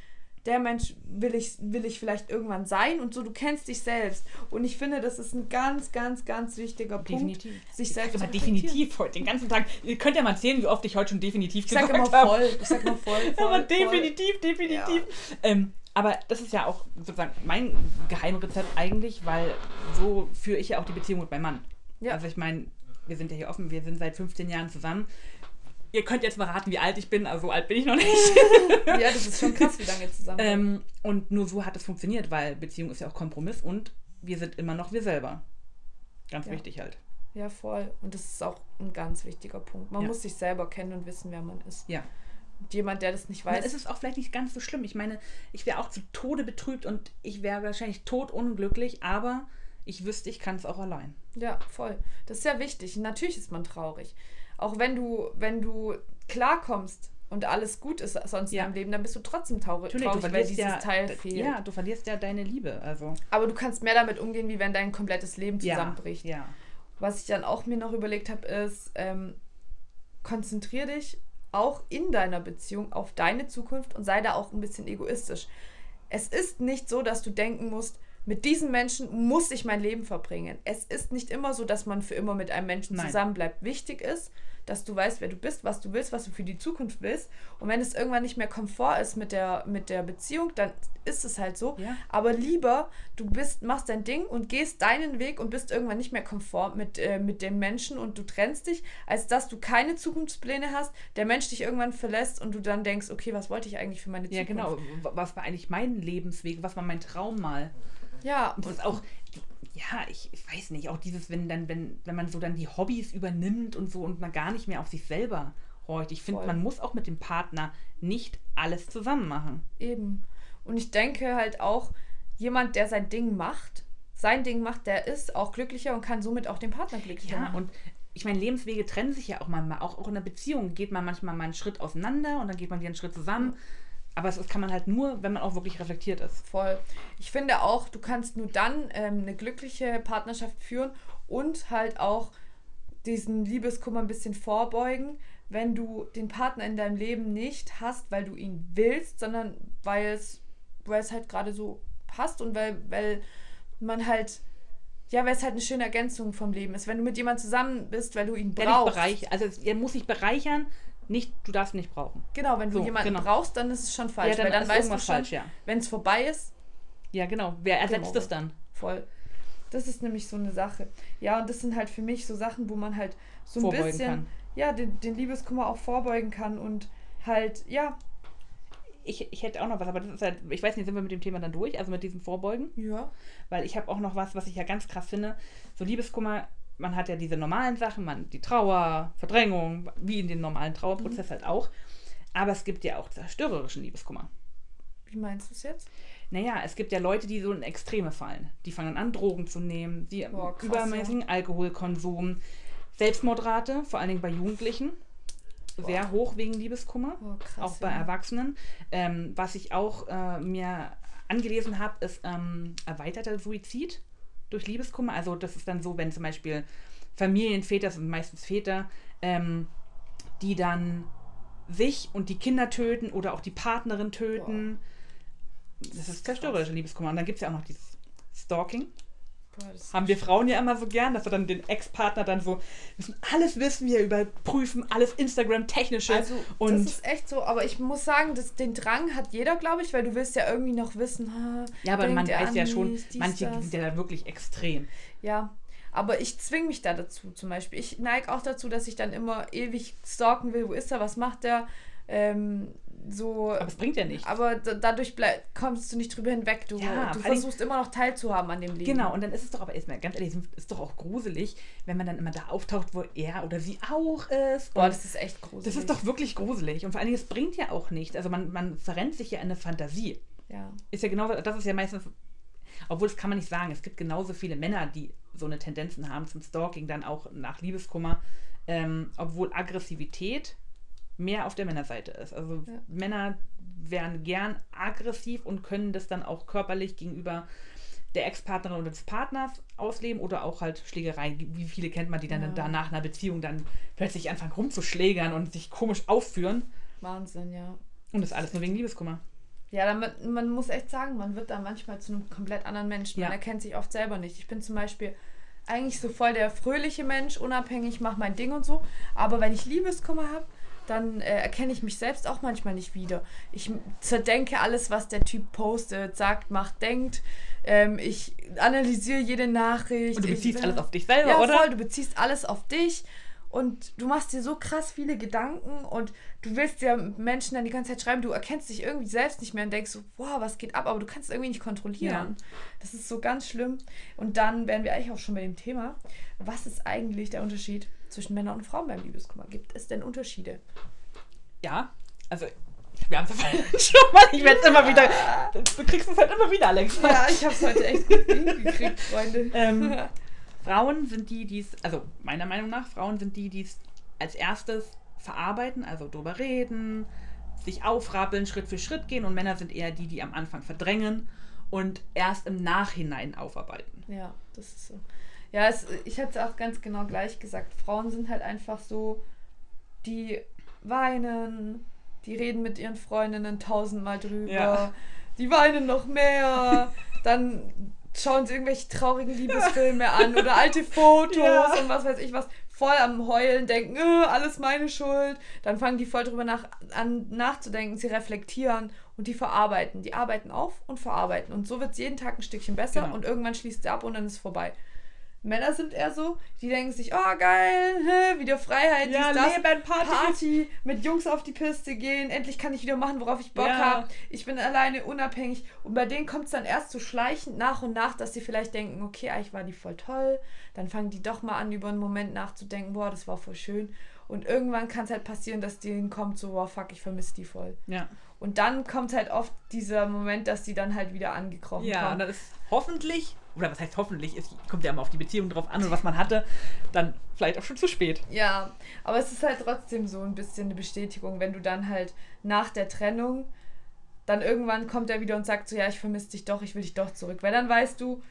der Mensch will ich, will ich vielleicht irgendwann sein und so, du kennst dich selbst. Und ich finde, das ist ein ganz, ganz, ganz wichtiger Definitiv. Punkt, sich Ich selbst sag zu immer definitiv heute, den ganzen Tag. Ihr könnt ja mal sehen, wie oft ich heute schon definitiv Ich sag gesagt immer habe. voll, ich sag immer voll, voll, Aber voll. definitiv, definitiv. Ähm, aber das ist ja auch sozusagen mein Geheimrezept eigentlich, weil so führe ich ja auch die Beziehung mit meinem Mann. Ja. Also ich meine, wir sind ja hier offen, wir sind seit 15 Jahren zusammen. Ihr könnt jetzt mal raten, wie alt ich bin, also so alt bin ich noch nicht. Ja, das ist schon krass, wie lange ihr zusammen ähm, und nur so hat es funktioniert, weil Beziehung ist ja auch Kompromiss und wir sind immer noch wir selber. Ganz Ja. wichtig halt. Ja, voll. Und das ist auch ein ganz wichtiger Punkt. Man Ja. muss sich selber kennen und wissen, wer man ist. Ja. Und jemand, der das nicht Dann weiß, ist es auch vielleicht nicht ganz so schlimm. Ich meine, ich wäre auch zu Tode betrübt und ich wäre wahrscheinlich todunglücklich, aber ich wüsste, ich kann es auch allein. Ja, voll. Das ist ja wichtig. Natürlich ist man traurig. Auch wenn du, wenn du klarkommst und alles gut ist sonst Ja. in deinem Leben, dann bist du trotzdem traurig, Natürlich, traurig du weil dieses ja, Teil fehlt. Ja, du verlierst ja deine Liebe. Also Aber du kannst mehr damit umgehen, wie wenn dein komplettes Leben ja, zusammenbricht. ja. Was ich dann auch mir noch überlegt habe, ist, ähm, konzentrier dich auch in deiner Beziehung auf deine Zukunft und sei da auch ein bisschen egoistisch. Es ist nicht so, dass du denken musst, mit diesem Menschen muss ich mein Leben verbringen. Es ist nicht immer so, dass man für immer mit einem Menschen Nein. zusammenbleibt. Wichtig ist, dass du weißt, wer du bist, was du willst, was du für die Zukunft willst. Und wenn es irgendwann nicht mehr Komfort ist mit der, mit der Beziehung, dann ist es halt so. Ja. Aber lieber, du bist, machst dein Ding und gehst deinen Weg und bist irgendwann nicht mehr komfort mit, äh, mit dem Menschen und du trennst dich, als dass du keine Zukunftspläne hast, der Mensch dich irgendwann verlässt und du dann denkst, okay, was wollte ich eigentlich für meine Ja, Zukunft? genau. W- Was war eigentlich mein Lebensweg? Was war mein Traum mal? Ja, Und auch, ja, ich, ich weiß nicht, auch dieses, wenn dann, wenn, wenn man so dann die Hobbys übernimmt und so und man gar nicht mehr auf sich selber horcht. Ich finde, man muss auch mit dem Partner nicht alles zusammen machen. Eben. Und ich denke halt auch, jemand, der sein Ding macht, sein Ding macht, der ist auch glücklicher und kann somit auch den Partner glücklicher Ja, machen. und ich meine, Lebenswege trennen sich ja auch manchmal. Auch, auch in einer Beziehung geht man manchmal mal einen Schritt auseinander und dann geht man wieder einen Schritt zusammen. Aber das kann man halt nur, wenn man auch wirklich reflektiert ist. Voll. Ich finde auch, du kannst nur dann ähm, eine glückliche Partnerschaft führen und halt auch diesen Liebeskummer ein bisschen vorbeugen, wenn du den Partner in deinem Leben nicht hast, weil du ihn willst, sondern weil es, weil es halt gerade so passt und weil, weil man halt, ja, weil es halt eine schöne Ergänzung vom Leben ist. Wenn du mit jemandem zusammen bist, weil du ihn Der, nicht brauchst. bereich, also er muss sich bereichern, nicht, du darfst nicht brauchen. Genau, wenn du So, jemanden genau. brauchst, dann ist es schon falsch. Ja, dann weil dann ist weißt du schon, falsch, ja. wenn es vorbei ist, Ja, genau. Wer ersetzt Genau. es dann? Voll. Das ist nämlich so eine Sache. Ja, und das sind halt für mich so Sachen, wo man halt so ein Vorbeugen bisschen, kann. ja, den, den Liebeskummer auch vorbeugen kann und halt, ja, Ich, ich hätte auch noch was, aber das ist halt, ich weiß nicht, sind wir mit dem Thema dann durch, also mit diesem Vorbeugen? ja, Weil ich habe auch noch was, was ich ja ganz krass finde. So Liebeskummer, man hat ja diese normalen Sachen, man die Trauer, Verdrängung, wie in dem normalen Trauerprozess halt auch. Aber es gibt ja auch zerstörerischen Liebeskummer. wie meinst du es jetzt? Naja, es gibt ja Leute, die so in Extreme fallen. Die fangen an, Drogen zu nehmen, die Boah, krass, übermäßigen Alkoholkonsum, Selbstmordrate, vor allen Dingen bei Jugendlichen, sehr hoch wegen Liebeskummer, Oh, krass, auch bei ja. Erwachsenen. Ähm, was ich auch äh, mir angelesen habe, ist ähm, erweiterter Suizid durch Liebeskummer. Also das ist dann so, wenn zum Beispiel Familienväter, das sind meistens Väter, ähm, die dann sich und die Kinder töten oder auch die Partnerin töten. Das ist zerstörerischer Liebeskummer. Und dann gibt es ja auch noch dieses Stalking. Das Haben wir Frauen ja immer so gern, dass wir dann den Ex-Partner dann so, müssen alles wissen, wir überprüfen, alles Instagram-technische. also, und das ist echt so, aber ich muss sagen, das, den Drang hat jeder, glaube ich, weil du willst ja irgendwie noch wissen, ha, ja, aber man weiß ja schon, dies, manche das. sind ja da wirklich extrem. Ja, aber ich zwinge mich da dazu zum Beispiel. Ich neige auch dazu, dass ich dann immer ewig stalken will, wo ist er, was macht er, ähm, so... Aber es bringt ja nichts. Aber da, dadurch kommst du nicht drüber hinweg. Du, Ja, du versuchst immer noch teilzuhaben an dem Leben. Genau, und dann ist es doch aber erstmal ganz ehrlich, es ist doch auch gruselig, wenn man dann immer da auftaucht, wo er oder sie auch ist. Boah, das ist echt gruselig. das ist doch wirklich gruselig. Und vor allen Dingen, es bringt ja auch nichts. Also man, man verrennt sich ja in eine Fantasie. Ja. Ist ja genau, das ist ja meistens, obwohl das kann man nicht sagen, es gibt genauso viele Männer, die so eine Tendenzen haben zum Stalking, dann auch nach Liebeskummer, ähm, obwohl Aggressivität mehr auf der Männerseite ist. Also Ja. Männer werden gern aggressiv und können das dann auch körperlich gegenüber der Ex-Partnerin oder des Partners ausleben oder auch halt Schlägereien. Wie viele kennt man, die dann Ja. da nach einer Beziehung dann plötzlich anfangen rumzuschlägern und sich komisch aufführen Wahnsinn, ja. und das alles nur wegen Liebeskummer. Ja, dann, wird- man muss echt sagen, man wird da manchmal zu einem komplett anderen Menschen. Man Ja. erkennt sich oft selber nicht. Ich bin zum Beispiel eigentlich so voll der fröhliche Mensch, unabhängig, mach mein Ding und so. Aber wenn ich Liebeskummer habe, dann äh, erkenne ich mich selbst auch manchmal nicht wieder. Ich zerdenke alles, was der Typ postet, sagt, macht, denkt. Ähm, ich analysiere jede Nachricht. Und du Ich beziehst will- alles auf dich selber, ja, oder? voll, du beziehst alles auf dich und du machst dir so krass viele Gedanken und du willst ja Menschen dann die ganze Zeit schreiben, du erkennst dich irgendwie selbst nicht mehr und denkst so, wow, was geht ab, aber du kannst es irgendwie nicht kontrollieren. Das ist so ganz schlimm. Und dann wären wir eigentlich auch schon bei dem Thema, was ist eigentlich der Unterschied zwischen Männern und Frauen beim Liebeskummer? Gibt es denn Unterschiede? Ja, also Wir haben es schon mal. Ich werde es immer wieder. Du kriegst es halt immer wieder, Alex. Ja, ich habe es heute echt gut hingekriegt, Freunde. Ähm, Frauen sind die, die es, also meiner Meinung nach, Frauen sind die, die es als erstes verarbeiten, also drüber reden, sich aufrappeln, Schritt für Schritt gehen und Männer sind eher die, die am Anfang verdrängen und erst im Nachhinein aufarbeiten. Ja, das ist so. Ja, es, ich hätte es auch ganz genau gleich gesagt. Frauen sind halt einfach so, die weinen, die reden mit ihren Freundinnen tausendmal drüber, Ja. die weinen noch mehr, dann schauen sie irgendwelche traurigen Liebesfilme an oder alte Fotos Ja. und was weiß ich was, voll am Heulen, denken, äh, alles meine Schuld. Dann fangen die voll drüber nach, an nachzudenken, sie reflektieren und die verarbeiten. Die arbeiten auf und verarbeiten. Und so wird es jeden Tag ein Stückchen besser Genau. und irgendwann schließt sie ab und dann ist es vorbei. Männer sind eher so, die denken sich, oh geil, hä, wieder Freiheit, Ja, dies, das, Leben, Party. Party, mit Jungs auf die Piste gehen, endlich kann ich wieder machen, worauf ich Bock Ja. habe. Ich bin alleine unabhängig. Und bei denen kommt es dann erst so schleichend nach und nach, dass sie vielleicht denken, okay, eigentlich war die voll toll. Dann fangen die doch mal an, über einen Moment nachzudenken, boah, das war voll schön. Und irgendwann kann es halt passieren, dass denen kommt so, boah, fuck, ich vermisse die voll. Ja. Und dann kommt halt oft dieser Moment, dass die dann halt wieder angekrochen Ja, kommen. dann ist hoffentlich, oder was heißt hoffentlich, es kommt ja immer auf die Beziehung drauf an und was man hatte, dann vielleicht auch schon zu spät. Ja, aber es ist halt trotzdem so ein bisschen eine Bestätigung, wenn du dann halt nach der Trennung dann irgendwann kommt er wieder und sagt so, ja, ich vermisse dich doch, ich will dich doch zurück. Weil dann weißt du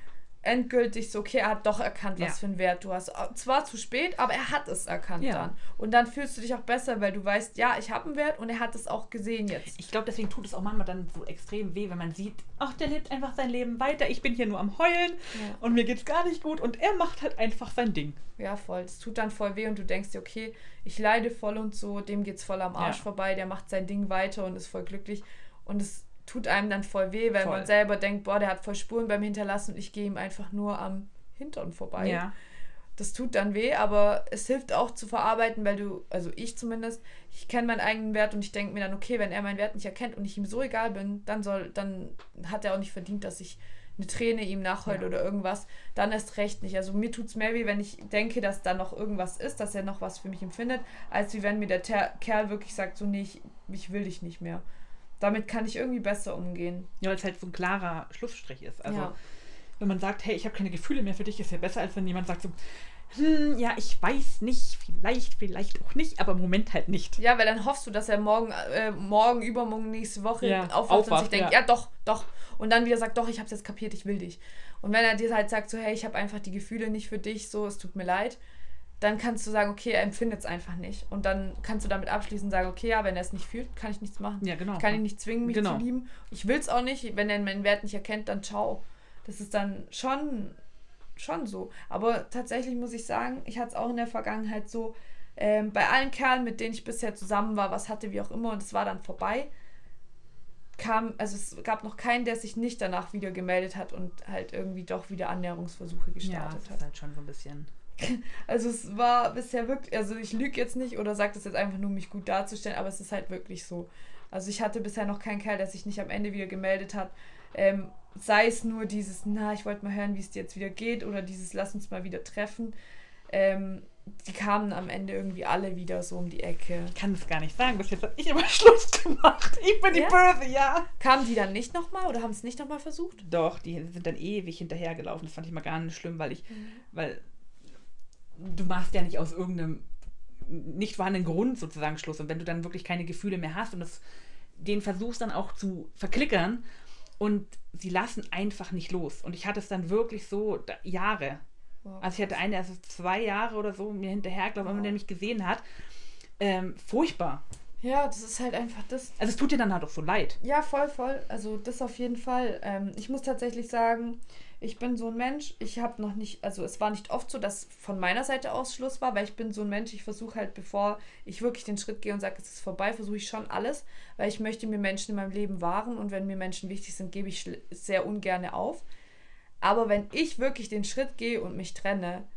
endgültig so, okay, er hat doch erkannt, was Ja. für einen Wert du hast. Zwar zu spät, aber er hat es erkannt Ja. dann. Und dann fühlst du dich auch besser, weil du weißt, ja, ich habe einen Wert und er hat es auch gesehen jetzt. Ich glaube, deswegen tut es auch manchmal dann so extrem weh, wenn man sieht, ach, der lebt einfach sein Leben weiter, ich bin hier nur am Heulen Ja. und mir geht's gar nicht gut und er macht halt einfach sein Ding. Ja, voll. Es tut dann voll weh und du denkst dir, okay, ich leide voll und so, dem geht's voll am Arsch vorbei, der macht sein Ding weiter und ist voll glücklich. Und es tut einem dann voll weh, weil Voll. man selber denkt, boah, der hat voll Spuren beim Hinterlassen und ich gehe ihm einfach nur am Hintern vorbei. Ja. Das tut dann weh, aber es hilft auch zu verarbeiten, weil du, also ich zumindest, ich kenne meinen eigenen Wert und ich denke mir dann, okay, wenn er meinen Wert nicht erkennt und ich ihm so egal bin, dann soll, dann hat er auch nicht verdient, dass ich eine Träne ihm nachheule Ja. oder irgendwas. Dann erst recht nicht. Also mir tut es mehr weh, wenn ich denke, dass da noch irgendwas ist, dass er noch was für mich empfindet, als wie wenn mir der Ter Kerl wirklich sagt, so nee, ich, ich will dich nicht mehr. Damit kann ich irgendwie besser umgehen. Ja, weil es halt so ein klarer Schlussstrich ist. Also, Ja. wenn man sagt, hey, ich habe keine Gefühle mehr für dich, ist ja besser, als wenn jemand sagt so, hm, ja, ich weiß nicht, vielleicht, vielleicht auch nicht, aber im Moment halt nicht. Ja, weil dann hoffst du, dass er morgen, äh, morgen, übermorgen, nächste Woche Ja, aufwacht und sich aufwacht, denkt, ja. ja. doch, doch. Und dann wieder sagt, doch, ich hab's jetzt kapiert, ich will dich. Und wenn er dir halt sagt, so, hey, ich habe einfach die Gefühle nicht für dich, so, es tut mir leid, dann kannst du sagen, okay, er empfindet es einfach nicht. Und dann kannst du damit abschließen und sagen, okay, ja, wenn er es nicht fühlt, kann ich nichts machen. Ja, genau. Ich kann ihn nicht zwingen, mich Genau. zu lieben. Ich will es auch nicht. Wenn er meinen Wert nicht erkennt, dann ciao. Das ist dann schon, schon so. Aber tatsächlich muss ich sagen, ich hatte es auch in der Vergangenheit so, ähm, bei allen Kerlen, mit denen ich bisher zusammen war, was hatte, wie auch immer, und es war dann vorbei, kam, also es gab noch keinen, der sich nicht danach wieder gemeldet hat und halt irgendwie doch wieder Annäherungsversuche Ja, gestartet das hat. ist halt schon so ein bisschen. Also es war bisher wirklich, also ich lüge jetzt nicht oder sage das jetzt einfach nur, um mich gut darzustellen, aber es ist halt wirklich so. Also ich hatte bisher noch keinen Kerl, der sich nicht am Ende wieder gemeldet hat. Ähm, sei es nur dieses, na, ich wollte mal hören, wie es dir jetzt wieder geht oder dieses, lass uns mal wieder treffen. Ähm, die kamen am Ende irgendwie alle wieder so um die Ecke. Ich kann es gar nicht sagen, bis jetzt habe ich immer Schluss gemacht. Ich bin die Ja? Böse, ja. Kamen die dann nicht nochmal oder haben es nicht nochmal versucht? Doch, die sind dann ewig hinterhergelaufen. Das fand ich mal gar nicht schlimm, weil ich, Mhm. weil du machst ja nicht aus irgendeinem nicht vorhandenen Grund sozusagen Schluss. Und wenn du dann wirklich keine Gefühle mehr hast und das, den versuchst dann auch zu verklickern und sie lassen einfach nicht los. Und ich hatte es dann wirklich so da, Jahre. Wow. Also ich hatte eine, also zwei Jahre oder so mir hinterher, glaube ich, wenn Wow. der mich gesehen hat. Ähm, furchtbar. Ja, das ist halt einfach das, Also es tut dir dann halt auch so leid. Ja, voll, voll. Also das auf jeden Fall. Ähm, ich muss tatsächlich sagen, ich bin so ein Mensch, ich habe noch nicht, also es war nicht oft so, dass von meiner Seite aus Schluss war, weil ich bin so ein Mensch, ich versuche halt, bevor ich wirklich den Schritt gehe und sage, es ist vorbei, versuche ich schon alles, weil ich möchte mir Menschen in meinem Leben wahren und wenn mir Menschen wichtig sind, gebe ich sehr ungern auf. Aber wenn ich wirklich den Schritt gehe und mich trenne,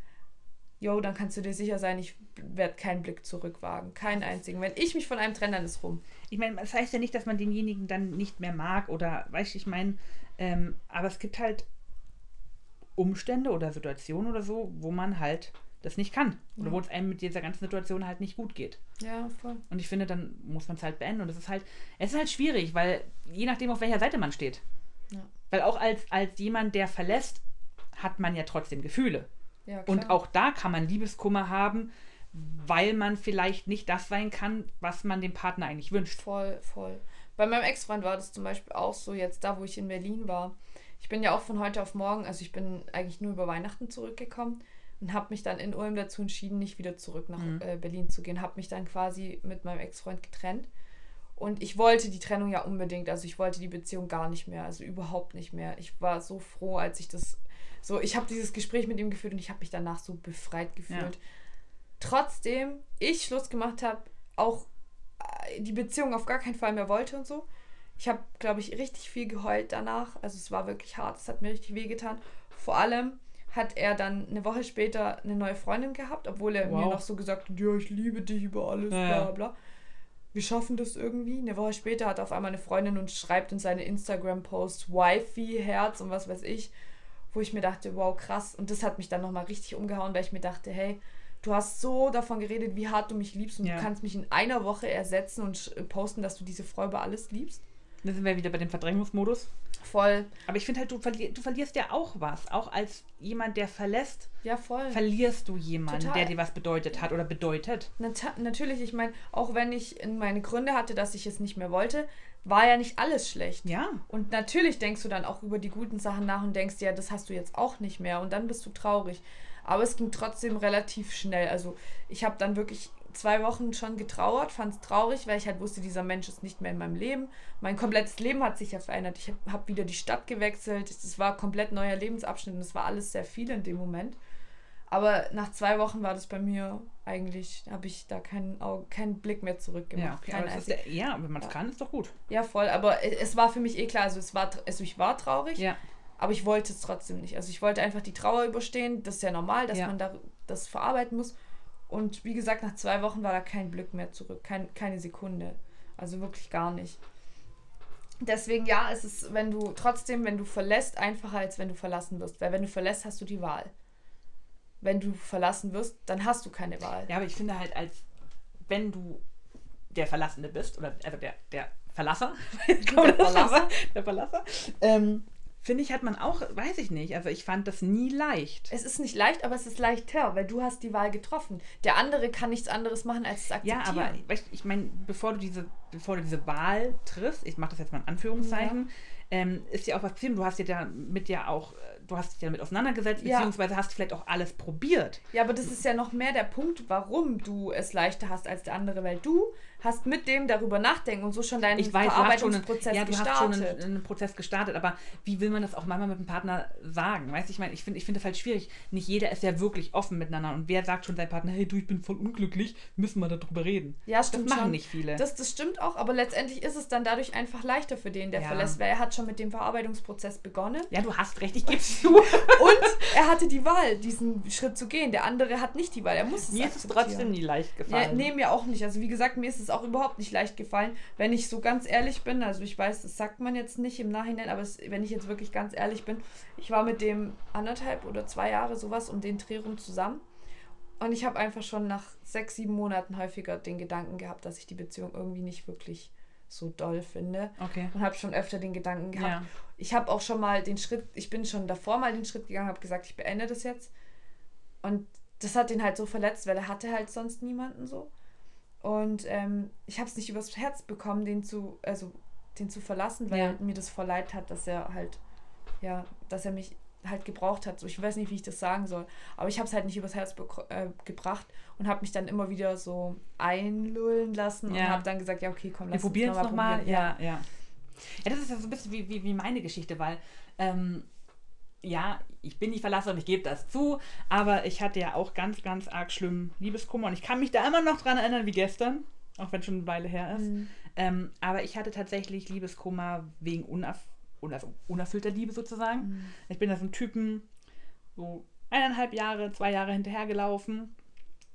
yo, dann kannst du dir sicher sein, ich werde keinen Blick zurück wagen. Keinen einzigen. Wenn ich mich von einem trenne, dann ist rum. Ich meine, das heißt ja nicht, dass man denjenigen dann nicht mehr mag oder, weißt du, ich meine, ähm, aber es gibt halt Umstände oder Situationen oder so, wo man halt das nicht kann. Oder Ja. wo es einem mit dieser ganzen Situation halt nicht gut geht. Ja, voll. Und ich finde, dann muss man es halt beenden. Und es ist halt, es ist halt schwierig, weil je nachdem, auf welcher Seite man steht. Ja. Weil auch als, als jemand, der verlässt, hat man ja trotzdem Gefühle. Ja, klar. Und auch da kann man Liebeskummer haben, weil man vielleicht nicht das sein kann, was man dem Partner eigentlich wünscht. Voll, voll. Bei meinem Ex-Freund war das zum Beispiel auch so, jetzt da, wo ich in Berlin war. Ich bin ja auch von heute auf morgen, also ich bin eigentlich nur über Weihnachten zurückgekommen und habe mich dann in Ulm dazu entschieden, nicht wieder zurück nach Mhm. äh, Berlin zu gehen. Habe mich dann quasi mit meinem Ex-Freund getrennt. Und ich wollte die Trennung ja unbedingt, also ich wollte die Beziehung gar nicht mehr, also überhaupt nicht mehr. Ich war so froh, als ich das so, ich habe dieses Gespräch mit ihm geführt und ich habe mich danach so befreit gefühlt. Trotzdem ich Schluss gemacht habe, auch äh, die Beziehung auf gar keinen Fall mehr wollte und so. Ich habe, glaube ich, richtig viel geheult danach. Also es war wirklich hart, es hat mir richtig wehgetan. Vor allem hat er dann eine Woche später eine neue Freundin gehabt, obwohl er mir Wow. noch so gesagt hat, ja, ich liebe dich über alles, Ja, bla bla. Wir schaffen das irgendwie. Eine Woche später hat er auf einmal eine Freundin und schreibt in seine Instagram-Post Wifi, Herz und was weiß ich, wo ich mir dachte, wow, krass. Und das hat mich dann nochmal richtig umgehauen, weil ich mir dachte, hey, du hast so davon geredet, wie hart du mich liebst und Ja. du kannst mich in einer Woche ersetzen und posten, dass du diese Frau über alles liebst. Da sind wir wieder bei dem Verdrängungsmodus. Voll. Aber ich finde halt, du, verli du verlierst ja auch was. Auch als jemand, der verlässt, Ja, voll. verlierst du jemanden, Total. der dir was bedeutet hat oder bedeutet. Nat natürlich, ich meine, auch wenn ich in meine Gründe hatte, dass ich es nicht mehr wollte, war ja nicht alles schlecht. Ja. Und natürlich denkst du dann auch über die guten Sachen nach und denkst, ja, das hast du jetzt auch nicht mehr. Und dann bist du traurig. Aber es ging trotzdem relativ schnell. Also ich habe dann wirklich zwei Wochen schon getrauert, fand es traurig, weil ich halt wusste, dieser Mensch ist nicht mehr in meinem Leben. Mein komplettes Leben hat sich ja verändert. Ich habe hab wieder die Stadt gewechselt. Es war ein komplett neuer Lebensabschnitt und es war alles sehr viel in dem Moment. Aber nach zwei Wochen war das bei mir eigentlich, habe ich da keinen, keinen Blick mehr Ja, zurückgemacht. okay, keinen aber der, ja, wenn man es Ja. kann, ist doch gut. Ja, voll, aber es war für mich eh klar, also es war, also ich war traurig, Ja. aber ich wollte es trotzdem nicht. Also ich wollte einfach die Trauer überstehen, das ist ja normal, dass Ja. man da das verarbeiten muss. Und wie gesagt, nach zwei Wochen war da kein Glück mehr zurück, kein, keine Sekunde. Also wirklich gar nicht. Deswegen ja, es ist, wenn du trotzdem, wenn du verlässt, einfacher als wenn du verlassen wirst. Weil wenn du verlässt, hast du die Wahl. Wenn du verlassen wirst, dann hast du keine Wahl. Ja, aber ich finde halt, als wenn du der Verlassene bist, oder also der, der Verlasser, Der Verlasser. der Verlasser, ähm, finde ich, hat man auch, weiß ich nicht, also ich fand das nie leicht. Es ist nicht leicht, aber es ist leichter, weil du hast die Wahl getroffen. Der andere kann nichts anderes machen, als es akzeptieren. Ja, aber weißt, ich meine, bevor du diese, bevor du diese Wahl triffst, ich mache das jetzt mal in Anführungszeichen, ähm, ist ja auch was passiert. Du hast dir damit ja auch, du hast dich ja damit auseinandergesetzt, Ja. beziehungsweise hast vielleicht auch alles probiert. Ja, aber das ist ja noch mehr der Punkt, warum du es leichter hast als der andere, weil du hast mit dem darüber nachdenken und so schon deinen Ich weiß, du hast schon, einen, Verarbeitungsprozess ja, du hast schon gestartet. einen, einen Prozess gestartet, aber wie will man das auch manchmal mit dem Partner sagen? Weißt du, ich meine, ich finde ich find das halt schwierig. Nicht jeder ist ja wirklich offen miteinander und wer sagt schon seinem Partner, hey du, ich bin voll unglücklich, müssen wir darüber reden. ja, Das stimmt machen schon. nicht viele. Das, das stimmt auch, aber letztendlich ist es dann dadurch einfach leichter für den, der Ja. verlässt, weil er hat schon mit dem Verarbeitungsprozess begonnen ja, du hast recht, ich gebe es zu. und er hatte die Wahl, diesen Schritt zu gehen. Der andere hat nicht die Wahl, er muss es Mir ist es trotzdem nie leicht Ja, gefallen. nee, mir auch nicht. Also wie gesagt, mir ist es auch überhaupt nicht leicht gefallen, wenn ich so ganz ehrlich bin. Also ich weiß, das sagt man jetzt nicht im Nachhinein, aber es, wenn ich jetzt wirklich ganz ehrlich bin, ich war mit dem anderthalb oder zwei Jahre sowas um den Dreh rum zusammen. Und ich habe einfach schon nach sechs, sieben Monaten häufiger den Gedanken gehabt, dass ich die Beziehung irgendwie nicht wirklich so doll finde. Okay. Und habe schon öfter den Gedanken gehabt. Ja. Ich habe auch schon mal den Schritt, ich bin schon davor mal den Schritt gegangen, habe gesagt, ich beende das jetzt. Und das hat ihn halt so verletzt, weil er hatte halt sonst niemanden so. Und ähm, ich habe es nicht übers Herz bekommen, den zu, also den zu verlassen, weil Ja. mir das voll leid hat, dass er halt, ja, dass er mich halt gebraucht hat. So, ich weiß nicht, wie ich das sagen soll. Aber ich habe es halt nicht übers Herz äh, gebracht und habe mich dann immer wieder so einlullen lassen Ja. und habe dann gesagt, ja, okay, komm, Wir lass uns probieren es noch mal nochmal. probieren. Ja, ja. Ja, das ist ja so ein bisschen wie, wie, wie meine Geschichte, weil ähm, ja, ich bin die Verlasserin, ich gebe das zu, aber ich hatte ja auch ganz, ganz arg schlimm Liebeskummer und ich kann mich da immer noch dran erinnern wie gestern, auch wenn es schon eine Weile her ist. Mhm. Ähm, aber ich hatte tatsächlich Liebeskummer wegen unerf un- also unerfüllter Liebe sozusagen. Mhm. Ich bin da so ein Typen, so eineinhalb Jahre, zwei Jahre hinterhergelaufen.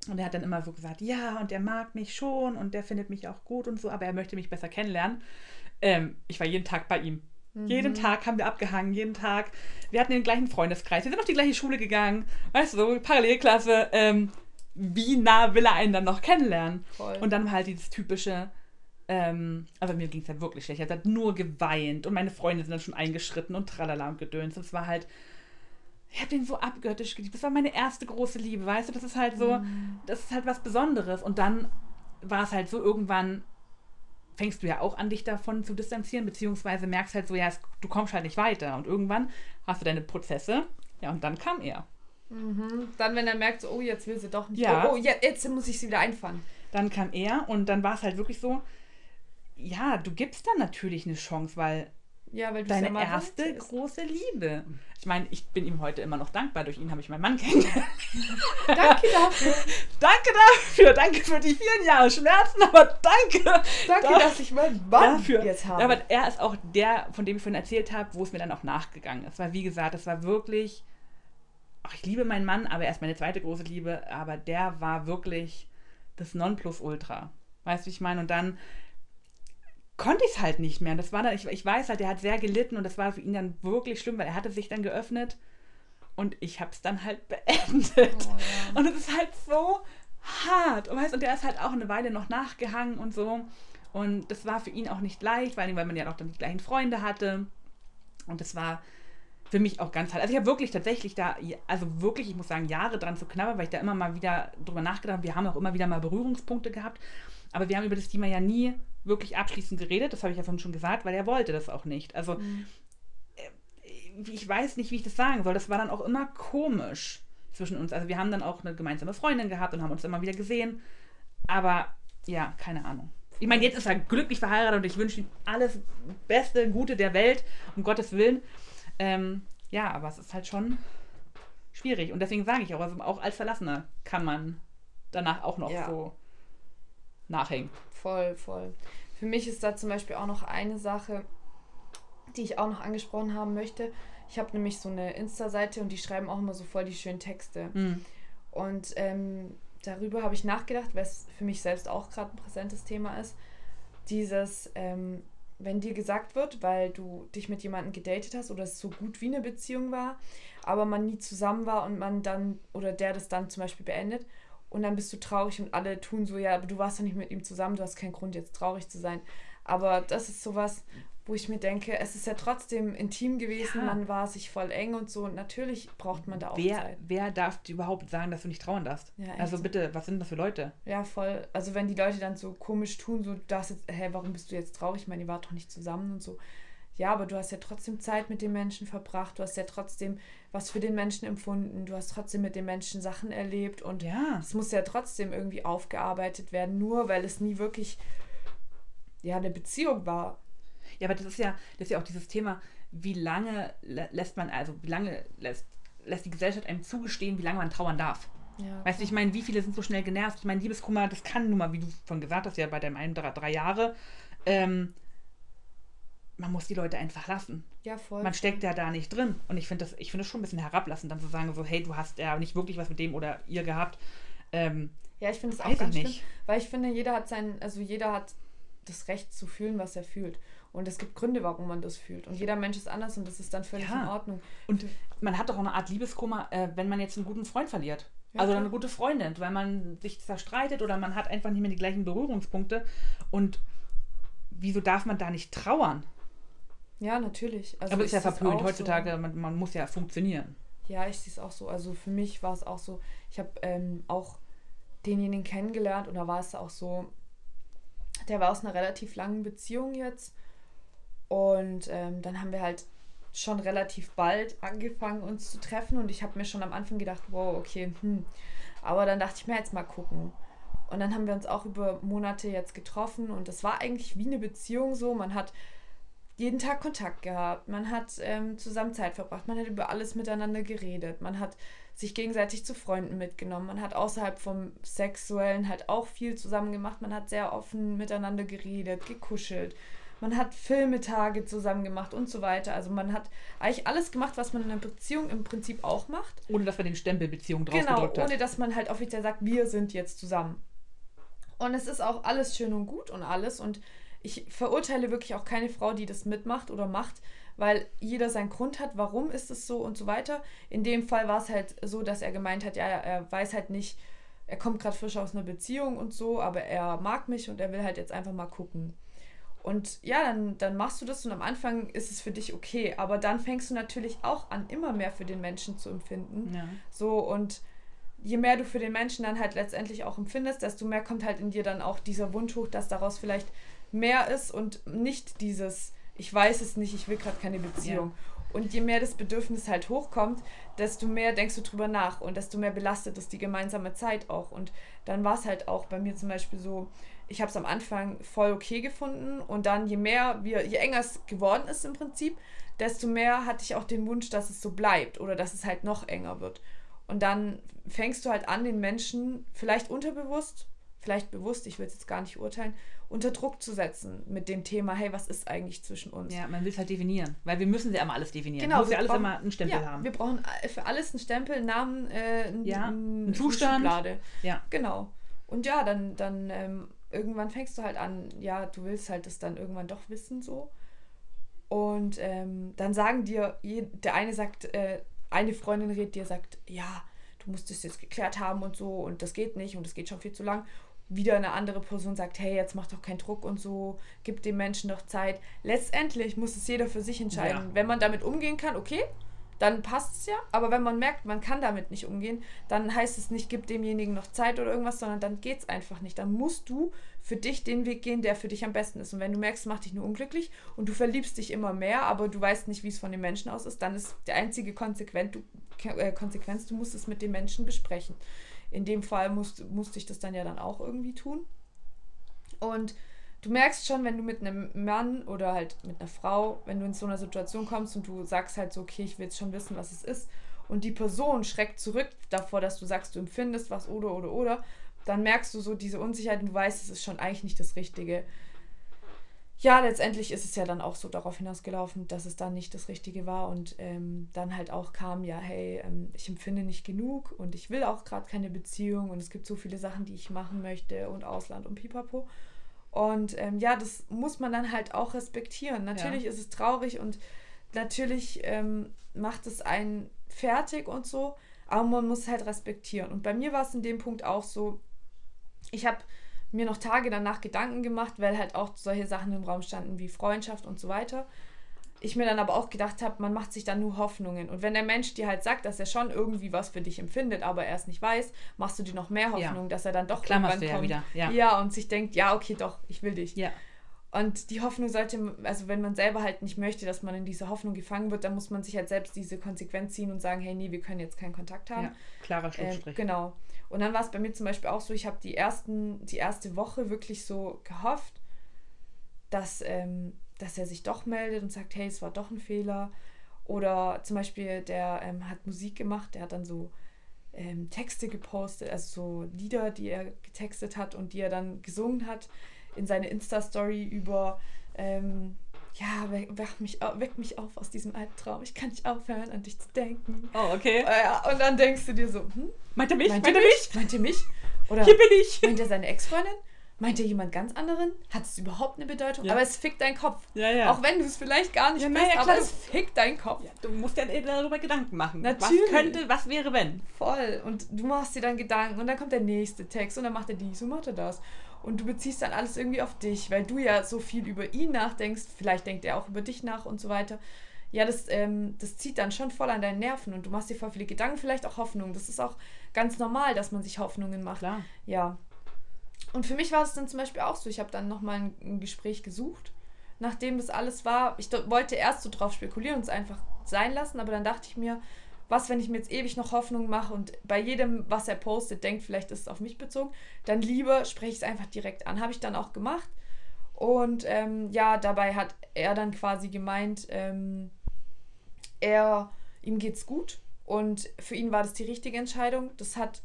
Und er hat dann immer so gesagt, ja, und er mag mich schon und der findet mich auch gut und so, aber er möchte mich besser kennenlernen. Ähm, ich war jeden Tag bei ihm. Mhm. Jeden Tag haben wir abgehangen, jeden Tag. Wir hatten den gleichen Freundeskreis, wir sind auf die gleiche Schule gegangen, weißt du, so Parallelklasse. Ähm, wie nah will er einen dann noch kennenlernen? Voll. Und dann halt dieses typische, ähm, aber mir ging es ja wirklich schlecht. Ich habe nur geweint und meine Freunde sind dann schon eingeschritten und tralala und gedöns. Und es war halt, ich habe den so abgöttisch geliebt. Das war meine erste große Liebe, weißt du? Das ist halt so, mhm. das ist halt was Besonderes. Und dann war es halt so, irgendwann fängst du ja auch an, dich davon zu distanzieren, beziehungsweise merkst halt so, ja, du kommst halt nicht weiter. Und irgendwann hast du deine Prozesse, ja, und dann kam er. Mhm. Dann, wenn er merkt, so, oh, jetzt will sie doch nicht. Ja. Oh, oh jetzt, jetzt muss ich sie wieder einfangen. Dann kam er und dann war es halt wirklich so, ja, du gibst dann natürlich eine Chance, weil ja, weil deine ja erste große Liebe. Ich meine, ich bin ihm heute immer noch dankbar. Durch ihn habe ich meinen Mann kennengelernt. danke dafür. danke dafür. Danke für die vielen Jahre Schmerzen, aber danke. Danke, da, dass ich meinen Mann dafür. jetzt habe. aber er ist auch der, von dem ich vorhin erzählt habe, wo es mir dann auch nachgegangen ist. Weil, wie gesagt, es war wirklich. Ach, ich liebe meinen Mann, aber er ist meine zweite große Liebe. Aber der war wirklich das Nonplusultra. Weißt du, wie ich meine? Und dann konnte ich es halt nicht mehr. Und das war dann, ich, ich weiß halt, er hat sehr gelitten und das war für ihn dann wirklich schlimm, weil er hatte sich dann geöffnet und ich habe es dann halt beendet. Oh, ja. Und es ist halt so hart. Und, weißt, und der ist halt auch eine Weile noch nachgehangen und so. Und das war für ihn auch nicht leicht, weil, weil man ja auch dann die gleichen Freunde hatte. Und das war für mich auch ganz hart. Also ich habe wirklich tatsächlich da, also wirklich, ich muss sagen, Jahre dran zu knabbern, weil ich da immer mal wieder drüber nachgedacht habe. Wir haben auch immer wieder mal Berührungspunkte gehabt. Aber wir haben über das Thema ja nie wirklich abschließend geredet, das habe ich ja vorhin schon gesagt, weil er wollte das auch nicht. Also mhm. Äh, ich weiß nicht, wie ich das sagen soll. Das war dann auch immer komisch zwischen uns. Also wir haben dann auch eine gemeinsame Freundin gehabt und haben uns immer wieder gesehen. Aber ja, keine Ahnung. Ich meine, jetzt ist er glücklich verheiratet und ich wünsche ihm alles Beste, Gute der Welt, um Gottes Willen. Ähm, ja, aber es ist halt schon schwierig. Und deswegen sage ich auch, also auch als Verlassener kann man danach auch noch ja. so nachhängen. Voll, voll. Für mich ist da zum Beispiel auch noch eine Sache, die ich auch noch angesprochen haben möchte. Ich habe nämlich so eine Insta-Seite und die schreiben auch immer so voll die schönen Texte. Mhm. Und ähm, darüber habe ich nachgedacht, weil es für mich selbst auch gerade ein präsentes Thema ist. Dieses, ähm, wenn dir gesagt wird, weil du dich mit jemandem gedatet hast oder es so gut wie eine Beziehung war, aber man nie zusammen war und man dann oder der das dann zum Beispiel beendet und dann bist du traurig und alle tun so, ja, aber du warst doch nicht mit ihm zusammen, du hast keinen Grund jetzt traurig zu sein. Aber das ist sowas, wo ich mir denke, es ist ja trotzdem intim gewesen, ja. man war sich voll eng und so und natürlich braucht man da auch wer, Zeit. Wer darf überhaupt sagen, dass du nicht trauern darfst? Ja, also bitte, was sind das für Leute? Ja, voll. Also wenn die Leute dann so komisch tun, so, das jetzt, hä, warum bist du jetzt traurig? Ich meine, ihr wart doch nicht zusammen und so ja, aber du hast ja trotzdem Zeit mit den Menschen verbracht, du hast ja trotzdem was für den Menschen empfunden, du hast trotzdem mit den Menschen Sachen erlebt und ja. es muss ja trotzdem irgendwie aufgearbeitet werden, nur weil es nie wirklich ja eine Beziehung war. Ja, aber das ist ja, das ist ja auch dieses Thema, wie lange lässt man, also wie lange lässt, lässt die Gesellschaft einem zugestehen, wie lange man trauern darf. Ja, weißt du, ich meine, wie viele sind so schnell genervt? Ich meine, Liebeskummer, das kann nun mal, wie du schon gesagt hast, ja bei deinem einen drei, drei Jahre. Ähm, man muss die Leute einfach lassen. Ja, voll. Man steckt ja da nicht drin. Und ich finde das, ich finde das schon ein bisschen herablassend, dann zu sagen, so, hey, du hast ja nicht wirklich was mit dem oder ihr gehabt. Ähm, ja, ich finde es auch ganz schlimm, weil ich finde, jeder hat sein, also jeder hat das Recht zu fühlen, was er fühlt. Und es gibt Gründe, warum man das fühlt. Und jeder Mensch ist anders und das ist dann völlig ja. in Ordnung. Und man hat doch auch eine Art Liebeskummer, äh, wenn man jetzt einen guten Freund verliert. Ja, also eine gute Freundin, weil man sich zerstreitet oder man hat einfach nicht mehr die gleichen Berührungspunkte. Und wieso darf man da nicht trauern? Ja, natürlich. Also Aber es ist ja verpönt heutzutage, so. man, man, muss ja funktionieren. Ja, ich sehe es auch so. Also für mich war es auch so, ich habe ähm, auch denjenigen kennengelernt und da war es auch so, der war aus einer relativ langen Beziehung jetzt. Und ähm, dann haben wir halt schon relativ bald angefangen, uns zu treffen. Und ich habe mir schon am Anfang gedacht, wow, okay, hm. Aber dann dachte ich mir jetzt mal gucken. Und dann haben wir uns auch über Monate jetzt getroffen und das war eigentlich wie eine Beziehung so. Man hat jeden Tag Kontakt gehabt, man hat ähm, zusammen Zeit verbracht, man hat über alles miteinander geredet, man hat sich gegenseitig zu Freunden mitgenommen, man hat außerhalb vom Sexuellen halt auch viel zusammen gemacht, man hat sehr offen miteinander geredet, gekuschelt, man hat Filmetage zusammen gemacht und so weiter. Also man hat eigentlich alles gemacht, was man in einer Beziehung im Prinzip auch macht. Ohne dass man den Stempel Beziehung drauf genau, hat. Genau, ohne dass man halt offiziell sagt, wir sind jetzt zusammen. Und es ist auch alles schön und gut und alles und ich verurteile wirklich auch keine Frau, die das mitmacht oder macht, weil jeder seinen Grund hat, warum ist es so und so weiter. In dem Fall war es halt so, dass er gemeint hat, ja, er weiß halt nicht, er kommt gerade frisch aus einer Beziehung und so, aber er mag mich und er will halt jetzt einfach mal gucken. Und ja, dann, dann machst du das und am Anfang ist es für dich okay, aber dann fängst du natürlich auch an, immer mehr für den Menschen zu empfinden. Ja. So und je mehr du für den Menschen dann halt letztendlich auch empfindest, desto mehr kommt halt in dir dann auch dieser Wunsch hoch, dass daraus vielleicht mehr ist und nicht dieses, ich weiß es nicht, ich will gerade keine Beziehung. Ja. Und je mehr das Bedürfnis halt hochkommt, desto mehr denkst du drüber nach und desto mehr belastet es die gemeinsame Zeit auch. Und dann war es halt auch bei mir zum Beispiel so, ich habe es am Anfang voll okay gefunden und dann je mehr wir, je enger es geworden ist im Prinzip, desto mehr hatte ich auch den Wunsch, dass es so bleibt oder dass es halt noch enger wird. Und dann fängst du halt an, den Menschen vielleicht unterbewusst, vielleicht bewusst, ich will es jetzt gar nicht urteilen, unter Druck zu setzen mit dem Thema, hey, was ist eigentlich zwischen uns? Ja, man will es halt definieren, weil wir müssen ja immer alles definieren. Genau, muss ja alles brauchen, immer einen Stempel ja, haben. Wir brauchen für alles einen Stempel, einen Namen, äh, einen, ja, einen Zustand. Schublade. Ja. Genau. Und ja, dann, dann ähm, irgendwann fängst du halt an, ja, du willst halt das dann irgendwann doch wissen so. Und ähm, dann sagen dir, der eine sagt, äh, eine Freundin redet dir, sagt, ja, du musst es jetzt geklärt haben und so und das geht nicht und das geht schon viel zu lang wieder eine andere Person sagt, hey, jetzt mach doch keinen Druck und so, gib dem Menschen doch Zeit. Letztendlich muss es jeder für sich entscheiden. Ja. Wenn man damit umgehen kann, okay, dann passt es ja. Aber wenn man merkt, man kann damit nicht umgehen, dann heißt es nicht, gib demjenigen noch Zeit oder irgendwas, sondern dann geht es einfach nicht. Dann musst du für dich den Weg gehen, der für dich am besten ist. Und wenn du merkst, es macht dich nur unglücklich und du verliebst dich immer mehr, aber du weißt nicht, wie es von den Menschen aus ist, dann ist der einzige Konsequenz, du, äh, Konsequenz, du musst es mit den Menschen besprechen in dem Fall musste, musste ich das dann ja dann auch irgendwie tun. Und du merkst schon, wenn du mit einem Mann oder halt mit einer Frau, wenn du in so einer Situation kommst und du sagst halt so, okay, ich will jetzt schon wissen, was es ist, und die Person schreckt zurück davor, dass du sagst, du empfindest was oder oder oder, dann merkst du so diese Unsicherheit und du weißt, es ist schon eigentlich nicht das Richtige ja, letztendlich ist es ja dann auch so darauf hinausgelaufen, dass es dann nicht das Richtige war und ähm, dann halt auch kam, ja, hey, ähm, ich empfinde nicht genug und ich will auch gerade keine Beziehung und es gibt so viele Sachen, die ich machen möchte und Ausland und pipapo. Und ähm, ja, das muss man dann halt auch respektieren. Natürlich ja. ist es traurig und natürlich ähm, macht es einen fertig und so, aber man muss es halt respektieren. Und bei mir war es in dem Punkt auch so, ich habe mir noch Tage danach Gedanken gemacht, weil halt auch solche Sachen im Raum standen wie Freundschaft und so weiter. Ich mir dann aber auch gedacht habe, man macht sich dann nur Hoffnungen. Und wenn der Mensch dir halt sagt, dass er schon irgendwie was für dich empfindet, aber er es nicht weiß, machst du dir noch mehr Hoffnung, ja. dass er dann doch Klammerst irgendwann kommt. Ja, wieder. Ja. ja, und sich denkt, ja, okay, doch, ich will dich. Ja. Und die Hoffnung sollte, also wenn man selber halt nicht möchte, dass man in diese Hoffnung gefangen wird, dann muss man sich halt selbst diese Konsequenz ziehen und sagen, hey, nee, wir können jetzt keinen Kontakt haben. Ja, klarer Schlussstrich. Äh, genau. Und dann war es bei mir zum Beispiel auch so, ich habe die ersten, die erste Woche wirklich so gehofft, dass, ähm, dass er sich doch meldet und sagt, hey, es war doch ein Fehler. Oder zum Beispiel, der ähm, hat Musik gemacht, der hat dann so ähm, Texte gepostet, also so Lieder, die er getextet hat und die er dann gesungen hat in seine Insta-Story über ähm, ja, weck, weck, mich, weck mich auf aus diesem Albtraum. Ich kann nicht aufhören, an dich zu denken. Oh, okay. Äh, und dann denkst du dir so, hm? Meint er mich? Meint, meint er mich? Meint er mich? Oder Hier bin ich. Meint er seine Ex-Freundin? Meint er jemand ganz anderen? Hat es überhaupt eine Bedeutung? Ja. Aber es fickt deinen Kopf. Ja, ja. Auch wenn du es vielleicht gar nicht ja, bist, ja, aber es fickt deinen Kopf. Ja, du musst ja darüber Gedanken machen. Natürlich. Was könnte, was wäre, wenn? Voll. Und du machst dir dann Gedanken und dann kommt der nächste Text und dann macht er dies und macht er das und du beziehst dann alles irgendwie auf dich, weil du ja so viel über ihn nachdenkst, vielleicht denkt er auch über dich nach und so weiter. Ja, das, ähm, das zieht dann schon voll an deinen Nerven und du machst dir voll viele Gedanken, vielleicht auch Hoffnungen. Das ist auch ganz normal, dass man sich Hoffnungen macht. Klar. Ja. Und für mich war es dann zum Beispiel auch so, ich habe dann nochmal ein, ein Gespräch gesucht, nachdem das alles war. Ich wollte erst so drauf spekulieren und es einfach sein lassen, aber dann dachte ich mir, was, wenn ich mir jetzt ewig noch Hoffnung mache und bei jedem, was er postet, denkt, vielleicht ist es auf mich bezogen, dann lieber spreche ich es einfach direkt an. Habe ich dann auch gemacht. Und ähm, ja, dabei hat er dann quasi gemeint, ähm, er, ihm geht's gut und für ihn war das die richtige Entscheidung. Das hat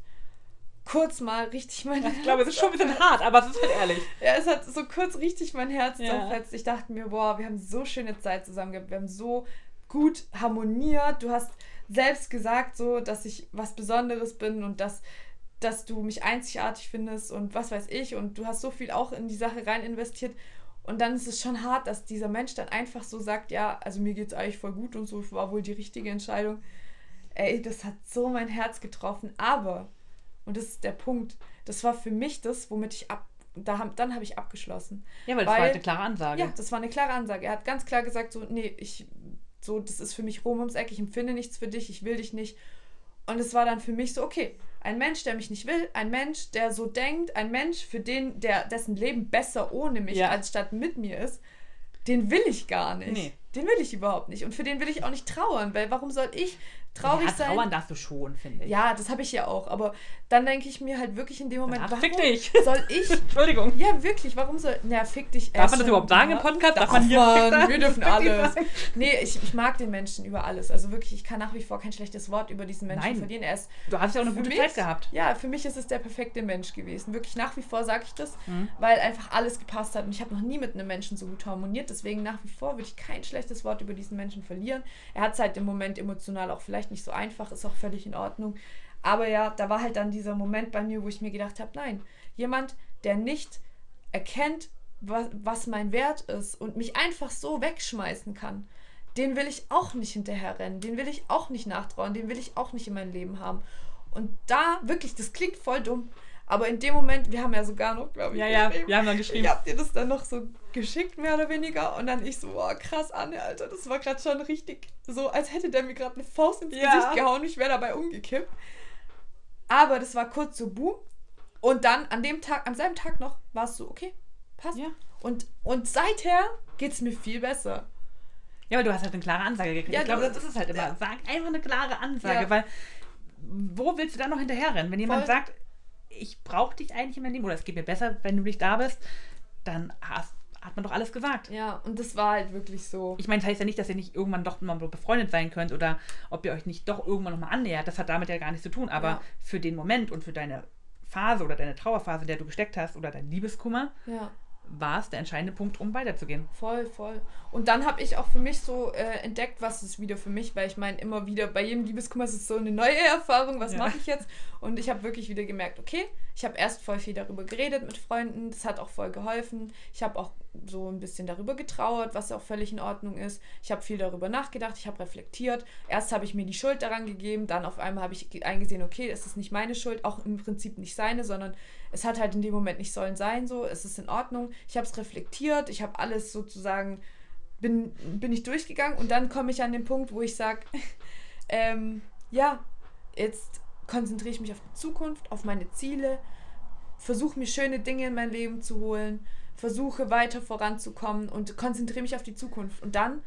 kurz mal richtig mein Herz. Ich glaube, es ist schon ein bisschen hart, aber es ist halt ehrlich. Ja, es hat so kurz richtig mein Herz ja. zerfetzt. Ich dachte mir, boah, wir haben so schöne Zeit zusammen gehabt, wir haben so gut harmoniert. Du hast selbst gesagt, so, dass ich was Besonderes bin und dass, dass du mich einzigartig findest und was weiß ich. Und du hast so viel auch in die Sache rein investiert. Und dann ist es schon hart, dass dieser Mensch dann einfach so sagt, ja, also mir geht's eigentlich voll gut und so, war wohl die richtige Entscheidung. Ey, das hat so mein Herz getroffen. Aber, und das ist der Punkt, das war für mich das, womit ich ab, da hab, dann habe ich abgeschlossen. Ja, weil das war halt eine klare Ansage. Ja, das war eine klare Ansage. Er hat ganz klar gesagt, so, nee, ich, so, das ist für mich Rom ums Eck, ich empfinde nichts für dich, ich will dich nicht. Und es war dann für mich so, okay, ein Mensch, der mich nicht will, ein Mensch, der so denkt, ein Mensch, für den, der, dessen Leben besser ohne mich Ja. als statt mit mir ist, den will ich gar nicht. Nee. Den will ich überhaupt nicht. Und für den will ich auch nicht trauern, weil warum soll ich traurig ja, sein? trauern darfst du schon, finde ich. Ja, das habe ich ja auch. Aber dann denke ich mir halt wirklich in dem Moment, Danach warum fick dich. soll ich Entschuldigung. ja, wirklich, warum soll. Na, fick dich Darf erst man das überhaupt sagen im Podcast? Darf Darf man hier man, fick wir dürfen alles. Nee, ich, ich mag den Menschen über alles. Also wirklich, ich kann nach wie vor kein schlechtes Wort über diesen Menschen Nein. verlieren. Er ist Du hast ja auch eine gute mich- Zeit gehabt. Ja, für mich ist es der perfekte Mensch gewesen. Wirklich nach wie vor sage ich das, Mhm. weil einfach alles gepasst hat. Und ich habe noch nie mit einem Menschen so gut harmoniert. Deswegen nach wie vor würde ich kein schlechtes Wort über diesen Menschen verlieren. Er hat es halt im Moment emotional auch vielleicht nicht so einfach, ist auch völlig in Ordnung. Aber ja, da war halt dann dieser Moment bei mir, wo ich mir gedacht habe, nein, jemand, der nicht erkennt, was, was mein Wert ist und mich einfach so wegschmeißen kann, den will ich auch nicht hinterherrennen, den will ich auch nicht nachtrauen, den will ich auch nicht in mein Leben haben. Und da, wirklich, das klingt voll dumm, aber in dem Moment, wir haben ja sogar noch, glaube ich, Ja, ja, wir haben dann geschrieben. ich hab dir das dann noch so geschickt, mehr oder weniger. Und dann ich so, boah, krass, Anne, Alter, das war gerade schon richtig so, als hätte der mir gerade eine Faust ins Ja. Gesicht gehauen. Ich wäre dabei umgekippt. Aber das war kurz so boom. Und dann an dem Tag, am selben Tag noch, war es so, okay, passt. Ja. Und, und seither geht es mir viel besser. Ja, aber du hast halt eine klare Ansage gekriegt. Ja, ich glaube, du- das ist es halt immer. ja. Sag einfach eine klare Ansage, Ja. weil wo willst du dann noch hinterherrennen? Wenn jemand Voll. sagt, ich brauche dich eigentlich in meinem Leben oder es geht mir besser, wenn du nicht da bist, dann hast, hat man doch alles gesagt. Ja, und das war halt wirklich so. Ich meine, das heißt ja nicht, dass ihr nicht irgendwann doch mal befreundet sein könnt oder ob ihr euch nicht doch irgendwann nochmal annähert. Das hat damit ja gar nichts zu tun. Aber Ja. für den Moment und für deine Phase oder deine Trauerphase, in der du gesteckt hast oder dein Liebeskummer, Ja. war es der entscheidende Punkt, um weiterzugehen. Voll, voll. Und dann habe ich auch für mich so äh, entdeckt, was ist wieder für mich, weil ich meine, immer wieder bei jedem Liebeskummer ist es so eine neue Erfahrung, was Ja. mache ich jetzt? Und ich habe wirklich wieder gemerkt, okay, ich habe erst voll viel darüber geredet mit Freunden, das hat auch voll geholfen. Ich habe auch so ein bisschen darüber getrauert, was auch völlig in Ordnung ist. Ich habe viel darüber nachgedacht, ich habe reflektiert. Erst habe ich mir die Schuld daran gegeben, dann auf einmal habe ich ge- eingesehen, okay, es ist nicht meine Schuld, auch im Prinzip nicht seine, sondern es hat halt in dem Moment nicht sollen sein, so, es ist in Ordnung. Ich habe es reflektiert, ich habe alles sozusagen, bin, bin ich durchgegangen und dann komme ich an den Punkt, wo ich sage, ähm, ja, jetzt konzentriere ich mich auf die Zukunft, auf meine Ziele, versuche mir schöne Dinge in mein Leben zu holen, versuche weiter voranzukommen und konzentriere mich auf die Zukunft. Und dann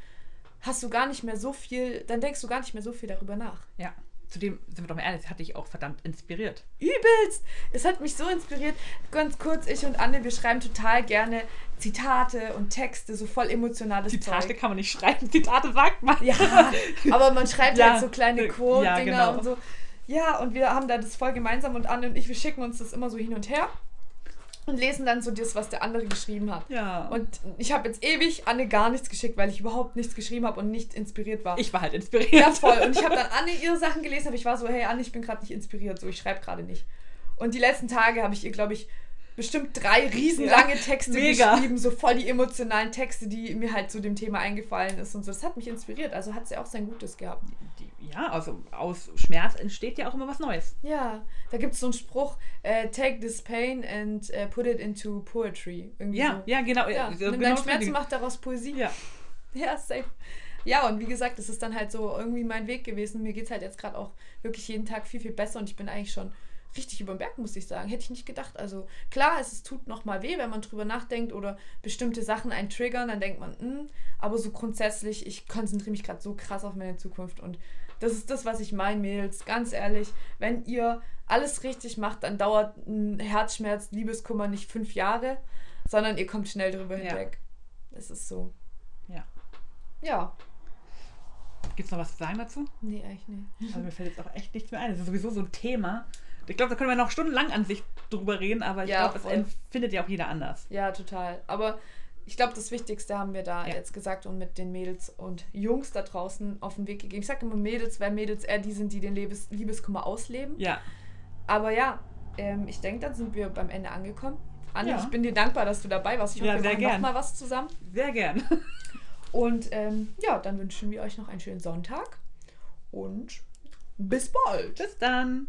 hast du gar nicht mehr so viel, dann denkst du gar nicht mehr so viel darüber nach. Ja. Zudem, sind wir doch mal ehrlich, das hat dich auch verdammt inspiriert. Übelst! Es hat mich so inspiriert. Ganz kurz, ich und Anne, wir schreiben total gerne Zitate und Texte, so voll emotionales Zitate Zeug. kann man nicht schreiben, Zitate sagt man. Ja, aber man schreibt Ja, halt so kleine Quote-Dinger ja, genau. und so. Ja, und wir haben da das voll gemeinsam und Anne und ich, wir schicken uns das immer so hin und her und lesen dann so das, was der andere geschrieben hat. Ja. Und Und ich habe jetzt ewig Anne gar nichts geschickt, weil ich überhaupt nichts geschrieben habe und nicht inspiriert war. ich war halt inspiriert. Ja, voll. Und ich habe dann Anne ihre Sachen gelesen, aber ich war so, hey Anne, ich bin gerade nicht inspiriert, so ich schreibe gerade nicht. Und die letzten Tage habe ich ihr, glaube ich, bestimmt drei riesenlange Texte mega. geschrieben, so voll die emotionalen Texte, die mir halt zu dem Thema eingefallen ist und so. Das hat mich inspiriert, also hat sie auch sein Gutes gehabt. Ja, also aus Schmerz entsteht ja auch immer was Neues. Ja, da gibt es so einen Spruch, äh, take this pain and äh, put it into poetry. Irgendwie Ja, so. ja, genau. Ja, so nimm genau Schmerz Ding. und mach daraus Poesie. Ja. Ja, safe. Ja, und wie gesagt, das ist dann halt so irgendwie mein Weg gewesen. Mir geht es halt jetzt gerade auch wirklich jeden Tag viel, viel besser und ich bin eigentlich schon richtig über den Berg, muss ich sagen. Hätte ich nicht gedacht. Also klar, es, es tut nochmal weh, wenn man drüber nachdenkt oder bestimmte Sachen einen triggern, dann denkt man, hm, aber so grundsätzlich, ich konzentriere mich gerade so krass auf meine Zukunft und das ist das, was ich meine, Mädels. Ganz ehrlich, wenn ihr alles richtig macht, dann dauert ein Herzschmerz, Liebeskummer nicht fünf Jahre, sondern ihr kommt schnell drüber Ja. hinweg. Es ist so. Ja. Ja. Gibt es noch was zu sagen dazu? Nee, eigentlich nicht. Also mir fällt jetzt auch echt nichts mehr ein. Das ist sowieso so ein Thema. Ich glaube, da können wir noch stundenlang an sich drüber reden, aber ich ja, glaube, das empfindet ja auch jeder anders. Ja, total. Aber ich glaube, das Wichtigste haben wir da ja. jetzt gesagt und mit den Mädels und Jungs da draußen auf den Weg gegeben. Ich sage immer Mädels, weil Mädels eher die sind, die den Liebes Liebeskummer ausleben. Ja. Aber ja, ähm, ich denke, dann sind wir beim Ende angekommen. Anne, ja. ich bin dir dankbar, dass du dabei warst. Ich hoffe, ja, wir machen nochmal was zusammen. Sehr gern. Und ähm, ja, dann wünschen wir euch noch einen schönen Sonntag und bis bald. Bis dann.